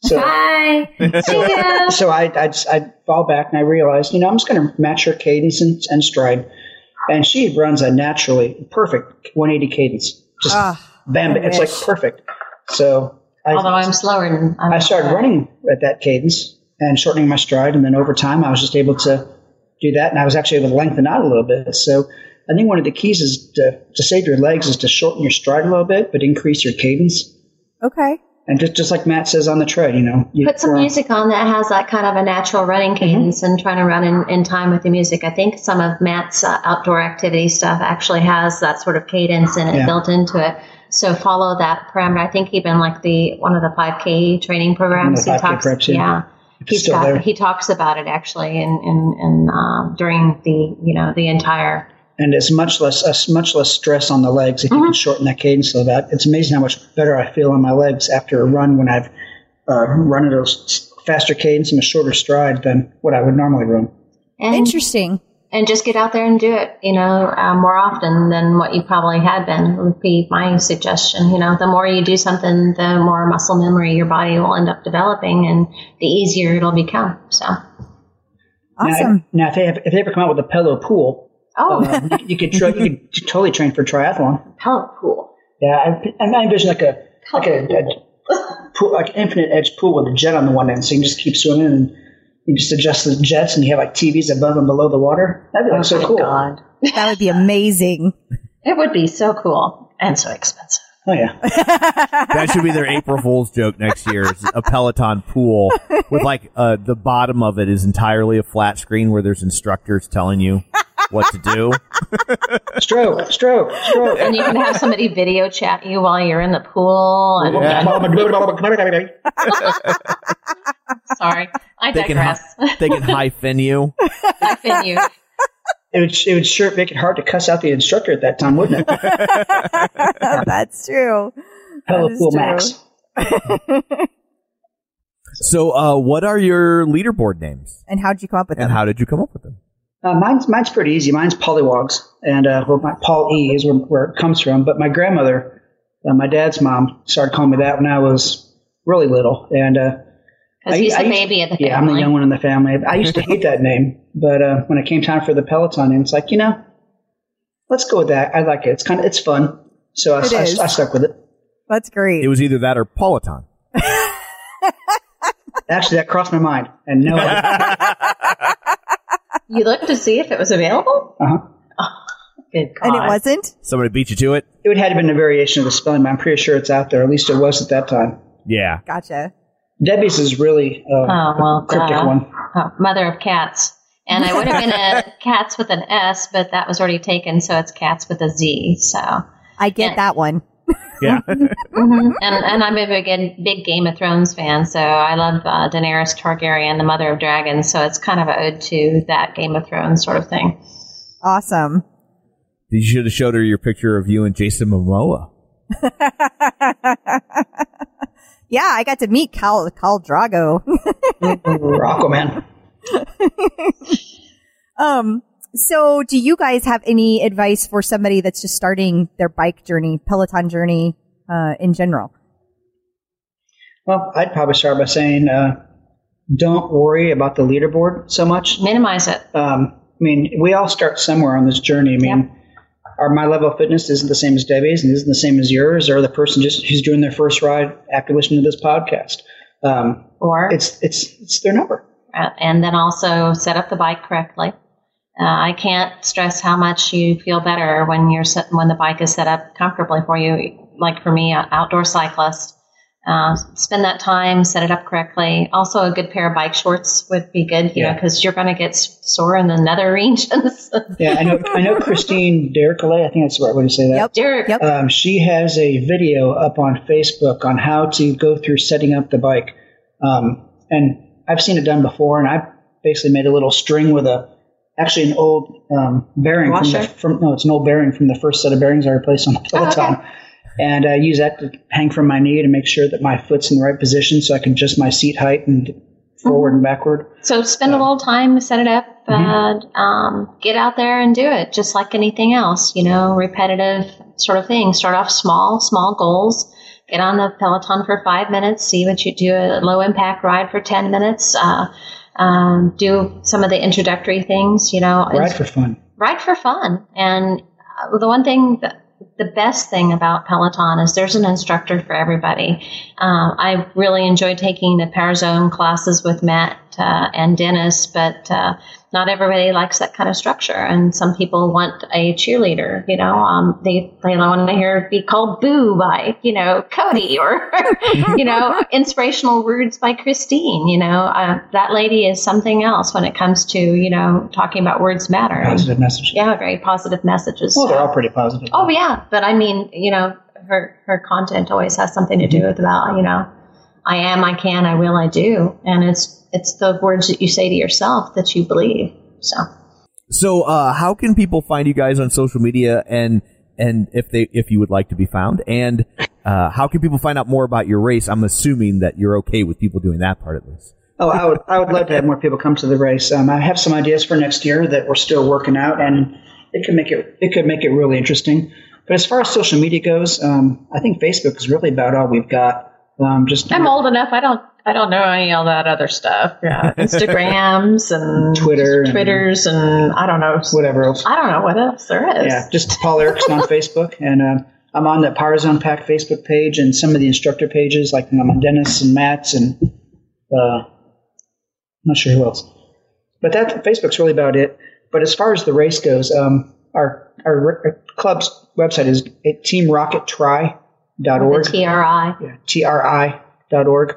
So Bye. See ya. so I, I'd, I'd fall back and I realized, you know, I'm just going to match her cadence and, and stride. And she runs a naturally perfect 180 cadence. Just Ah, bam, I it's like perfect. So I, Although I'm slower than I'm I started running at that cadence and shortening my stride. And then over time, I was just able to do that. And I was actually able to lengthen out a little bit. So I think one of the keys is to, to save your legs is to shorten your stride a little bit, but increase your cadence. Okay, And just, just like Matt says on the tread, you know, you, Put some music on that has that kind of a natural running cadence and trying to run in, in time with the music. I think some of Matt's uh, outdoor activity stuff actually has that sort of cadence in it Yeah. built into it. So follow that parameter. I think even like the one of the 5K training programs, he talks. preps, yeah. yeah, he's got he talks about it actually in in, in um, during the you know the entire and it's much less uh, much less stress on the legs if you can shorten that cadence so that it's amazing how much better I feel on my legs after a run when I've uh, run at a faster cadence and a shorter stride than what I would normally run. and interesting. and just get out there and do it, you know, uh, more often than what you probably had been would be my suggestion. You know, the more you do something, the more muscle memory your body will end up developing and the easier it'll become. So, Awesome. Now, now if, they have, if they ever come out with a pillow pool, oh, um, you, you could tra- you could totally train for triathlon. pellet pool. Yeah, I, I envision like a like a, a pool, like an infinite edge pool with a jet on the one end, so you can just keep swimming and you just adjust the jets, and you have like TVs above and below the water. That'd be like so Oh my cool. God. That would be amazing. It would be so cool and so expensive. Oh yeah. That should be their April Fool's joke next year. is a Peloton pool with like uh, the bottom of it is entirely a flat screen where there's instructors telling you what to do. Stroke, stroke, stroke. And you can have somebody video chat you while you're in the pool. And sorry, I They can digress. they can hyphen you. I fit you. It would, it would sure make it hard to cuss out the instructor at that time, wouldn't it? That's true. Hello, is Pool true. Max. So, uh, what are your leaderboard names, And how'd you come up with them? and how did you come up with them? Uh, mine's mine's pretty easy. Mine's Pollywogs, and uh, well, my Paul E is where, where it comes from. But my grandmother, uh, my dad's mom, started calling me that when I was really little, and uh, Because I- he's I the used- baby of the Yeah, I'm the family. young one in the family. I used to hate that name, but uh, when it came time for the Peloton name, it's like you know, let's go with that. I like it. It's kind of it's fun, so I, It I. I stuck with it. That's great. It was either that or Peloton. Actually, that crossed my mind, and no, uh You looked to see if it was available? huh. Good God. and it wasn't? Somebody beat you to it. It would have been a variation of the spelling, but I'm pretty sure it's out there. At least it was at that time. Yeah. Gotcha. Debbie's is really uh, Oh, well, a cryptic duh. one. Oh, mother of cats. And I would have been a cats with an S, but that was already taken, so it's cats with a Z. So, I get Yeah. that one. Yeah. and and I'm a big big Game of Thrones fan, so I love uh, Daenerys Targaryen, the mother of dragons. So it's kind of an ode to that Game of Thrones sort of thing. Awesome. you should have showed her your picture of you and Jason Momoa. Yeah, I got to meet Cal, Khal Drogo. Aquaman. um, so do you guys have any advice for somebody that's just starting their bike journey, Peloton journey, uh, in general? Well, I'd probably start by saying, uh, don't worry about the leaderboard so much. Minimize it. Um, I mean, we all start somewhere on this journey. I mean, our my level of fitness isn't the same as Debbie's, and isn't the same as yours, or the person just who's doing their first ride after listening to this podcast. Um, Or it's it's it's their number. Uh, and then also set up the bike correctly. Uh, I can't stress how much you feel better when you're set, when the bike is set up comfortably for you. Like for me, an outdoor cyclist, uh, spend that time, set it up correctly. Also, a good pair of bike shorts would be good, you know, because you're going to get sore in the nether regions. Yeah, I know. I know Christine D'Ercole. I think that's the right way to say that. Yep. Derek, Yep. Um, she has a video up on Facebook on how to go through setting up the bike. Um, and I've seen it done before, and I basically made a little string with a actually an old um, bearing from, the, from no, it's an old bearing from the first set of bearings I replaced on the Peloton. And I use that to hang from my knee to make sure that my foot's in the right position, so I can adjust my seat height and forward and backward. So spend a little time, set it up, and um, get out there and do it, just like anything else. You know, repetitive sort of thing. Start off small, small goals. Get on the Peloton for five minutes. See what you do. A low impact ride for ten minutes. Uh, um, do some of the introductory things. You know, Ride for fun. ride for fun. And uh, the one thing that the best thing about Peloton is there's an instructor for everybody. Um, I really enjoy taking the Power Zone classes with Matt uh, and Denis, but uh, not everybody likes that kind of structure. And some people want a cheerleader. You know, um, they they want to hear be called "boo" by you know Cody or you know inspirational words by Christine. You know, uh, that lady is something else when it comes to you know talking about words matter. Positive message. Yeah, very positive messages. Well, they're all pretty positive. oh yeah, but I mean, you know, her her content always has something to do with about you know, I am, I can, I will, I do, and it's it's the words that you say to yourself that you believe. So So, uh, how can people find you guys on social media and, and if they, if you would like to be found? And, uh, how can people find out more about your race? I'm assuming that you're okay with people doing that part at least. Oh, I would I would love to have more people come to the race. Um, I have some ideas for next year that we're still working out, and it could make it it could make it really interesting. But as far as social media goes, um, I think Facebook is really about all we've got. Um, just I'm old enough. I don't. I don't know any of that other stuff. Yeah, Instagrams and Twitter Twitters, and I don't know. whatever else. I don't know what else there is. Yeah, just Paul Erickson on Facebook, and uh, I'm on the Power Zone Pack Facebook page and some of the instructor pages, like I'm on Denis and Matt's, and uh, I'm not sure who else. But that Facebook's really about it. But as far as the race goes, um, our, our our club's website is The TRI. Yeah, tri.org.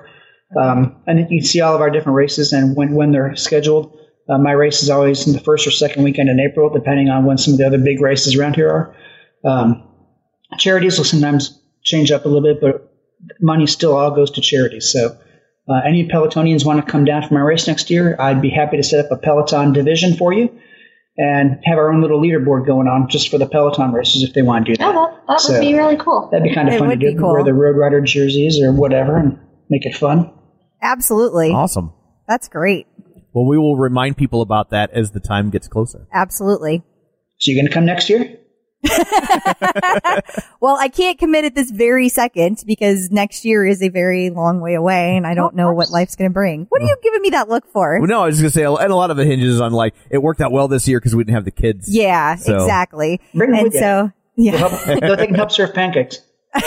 Um, and you can see all of our different races and when, when they're scheduled. Uh, my race is always in the first or second weekend in April, depending on when some of the other big races around here are. Um, charities will sometimes change up a little bit, but money still all goes to charities. So uh, any Pelotonians want to come down for my race next year, I'd be happy to set up a Peloton division for you and have our own little leaderboard going on just for the Peloton races if they want to do that. Oh, that, that So- would be really cool. That'd be kind of It fun to would be do. cool. Wear the Road Rider jerseys or whatever and make it fun. Absolutely. Awesome. That's great. Well, we will remind people about that as the time gets closer. Absolutely. So you're going to come next year? Well, I can't commit at this very second because next year is a very long way away and I don't know what life's going to bring. What are you giving me that look for? Well, no, I was just gonna say, and a lot of it hinges on like it worked out well this year because we didn't have the kids. Yeah, So- exactly. Bring 'em and with you. so, yeah. They'll help- they'll- they can help serve pancakes.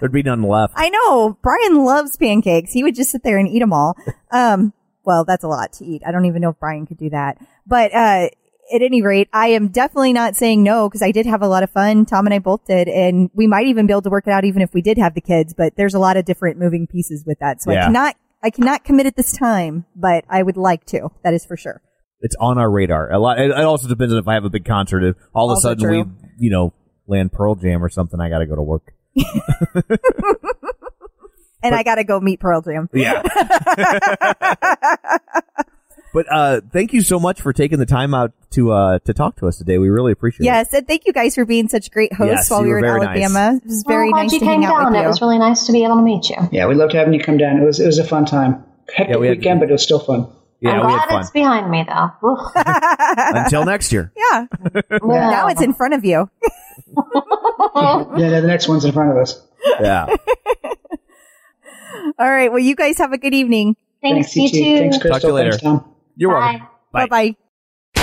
There'd be none left. I know Brian loves pancakes. He would just sit there and eat them all. Um, well, that's a lot to eat. I don't even know if Brian could do that. But uh, at any rate, I am definitely not saying no because I did have a lot of fun. Tom and I both did, and we might even be able to work it out even if we did have the kids. But there's a lot of different moving pieces with that, so Yeah. I cannot I cannot commit at this time. But I would like to. That is for sure. It's on our radar. A lot. It, also depends on if I have a big concert. If all of a sudden true. we, you know, land Pearl Jam or something, I got to go to work. And I got to go meet Pearl Jam. Yeah. but uh, thank you so much for taking the time out to uh, to talk to us today. We really appreciate it. Yes, and thank you guys for being such great hosts Yes, while you we were were in very nice. Alabama. It was very well, glad nice you to came hang out down. with It was really nice to be able to meet you. Yeah, we loved having you come down. It was it was a fun time. Hectic Yeah, we had- weekend, but it was still fun. Yeah, I'm we had glad fun. it's behind me, though. Until next year. yeah. Yeah. Now it's in front of you. Yeah, the next one's in front of us. Yeah. All right. Well, you guys have a good evening. Thanks, you you too. too. Thanks, Crystal. Talk to you later. Thanks, Tom. You're Bye. welcome. Bye bye.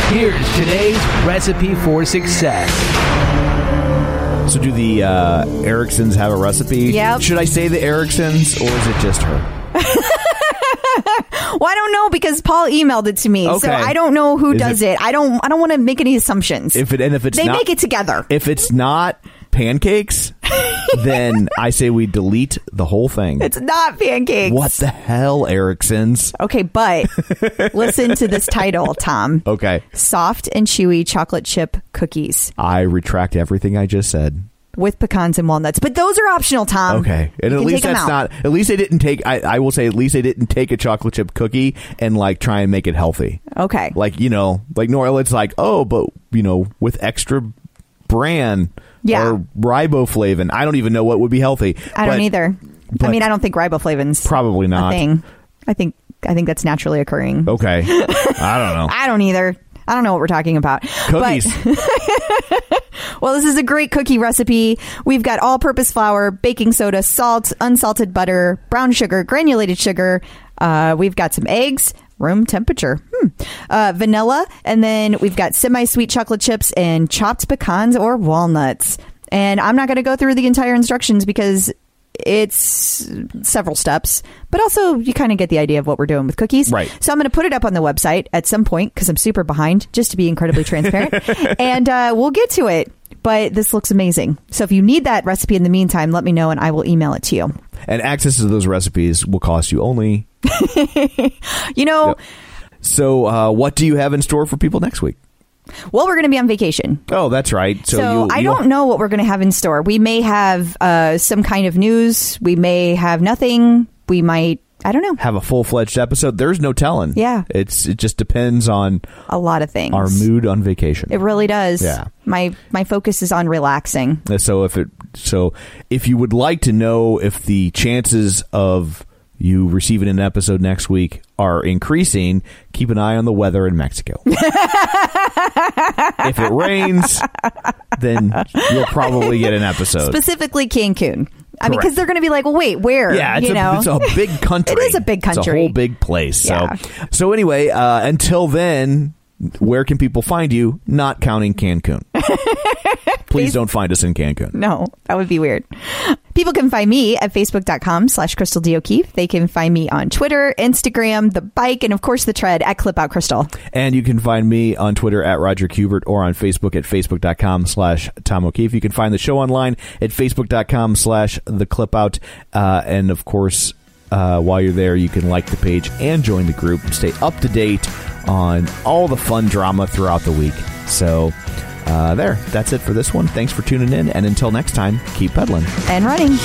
Here's today's recipe for success. So, do the uh, Ericksons have a recipe? Yep. Should I say the Ericksons, or is it just her? Well, I don't know because Paul emailed it to me, so Okay. I don't know who Is does it- it, I don't. I don't want to make any assumptions. If it and if it's they not, make it together. if it's not pancakes, then I say we delete the whole thing. It's not pancakes. what the hell, Ericksons? Okay, but listen to this title, Tom. Okay, Soft and chewy chocolate chip cookies I retract everything I just said. with pecans and walnuts. But those are optional, Tom. Okay, and You at least that's not. At least they didn't take. I, I will say, at least they didn't take a chocolate chip cookie and like try and make it healthy. Okay. Like you know, like Nora, it's like oh, but you know, with extra bran Yeah. or riboflavin. I don't even know what would be healthy. I don't But either. I mean, I don't think riboflavin's Probably a not. thing. I think I think that's naturally occurring. Okay, I don't know. I don't either. I don't know what we're talking about. But- Cookies. well, this is a great cookie recipe. We've got all purpose flour, baking soda, salt, unsalted butter, brown sugar, granulated sugar. Uh, we've got some eggs, room temperature, hmm. uh, vanilla, and then we've got semi sweet chocolate chips and chopped pecans or walnuts. And I'm not going to go through the entire instructions because it's several steps, but also you kind of get the idea of what we're doing with cookies. Right. So I'm going to put it up on the website at some point because I'm super behind, just to be incredibly transparent. and uh, we'll get to it. But this looks amazing. So if you need that recipe in the meantime, let me know and I will email it to you. and access to those recipes will cost you only. You know, Yep. So, uh, what do you have in store for people next week? well, we're going to be on vacation. Oh, that's right. So, So, you, I don't know what we're going to have in store. We may have uh, some kind of news. We may have nothing. We might, I don't know, have a full fledged episode. There's no telling. Yeah. it's it just depends on a lot of things. our mood on vacation. It really does. Yeah. My my focus is on relaxing. So if it so if you would like to know if the chances of you receiving an episode next week are increasing, keep an eye on the weather in Mexico. if it rains, then you'll probably get an episode. Specifically Cancun. I mean, because they're going to be like, well, wait, where? yeah, it's you a, know? it's a big country. It is a big country. It's a whole big place. Yeah. So, so anyway, uh, until then, where can people find you? Not counting Cancun. Please don't find us in Cancun. No, that would be weird. People can find me at facebook.com slash Crystal D. O'Keefe. They can find me on Twitter, Instagram, the bike, and of course the tread at Clip Out Crystal. And you can find me on Twitter at Roger Kubert or on Facebook at facebook.com slash Tom O'Keefe. You can find the show online at facebook.com slash the clip out. Uh, and of course, uh, while you're there, you can like the page and join the group. Stay up to date on all the fun drama throughout the week. So uh, there, that's it for this one. Thanks for tuning in. And until next time, keep peddling And running.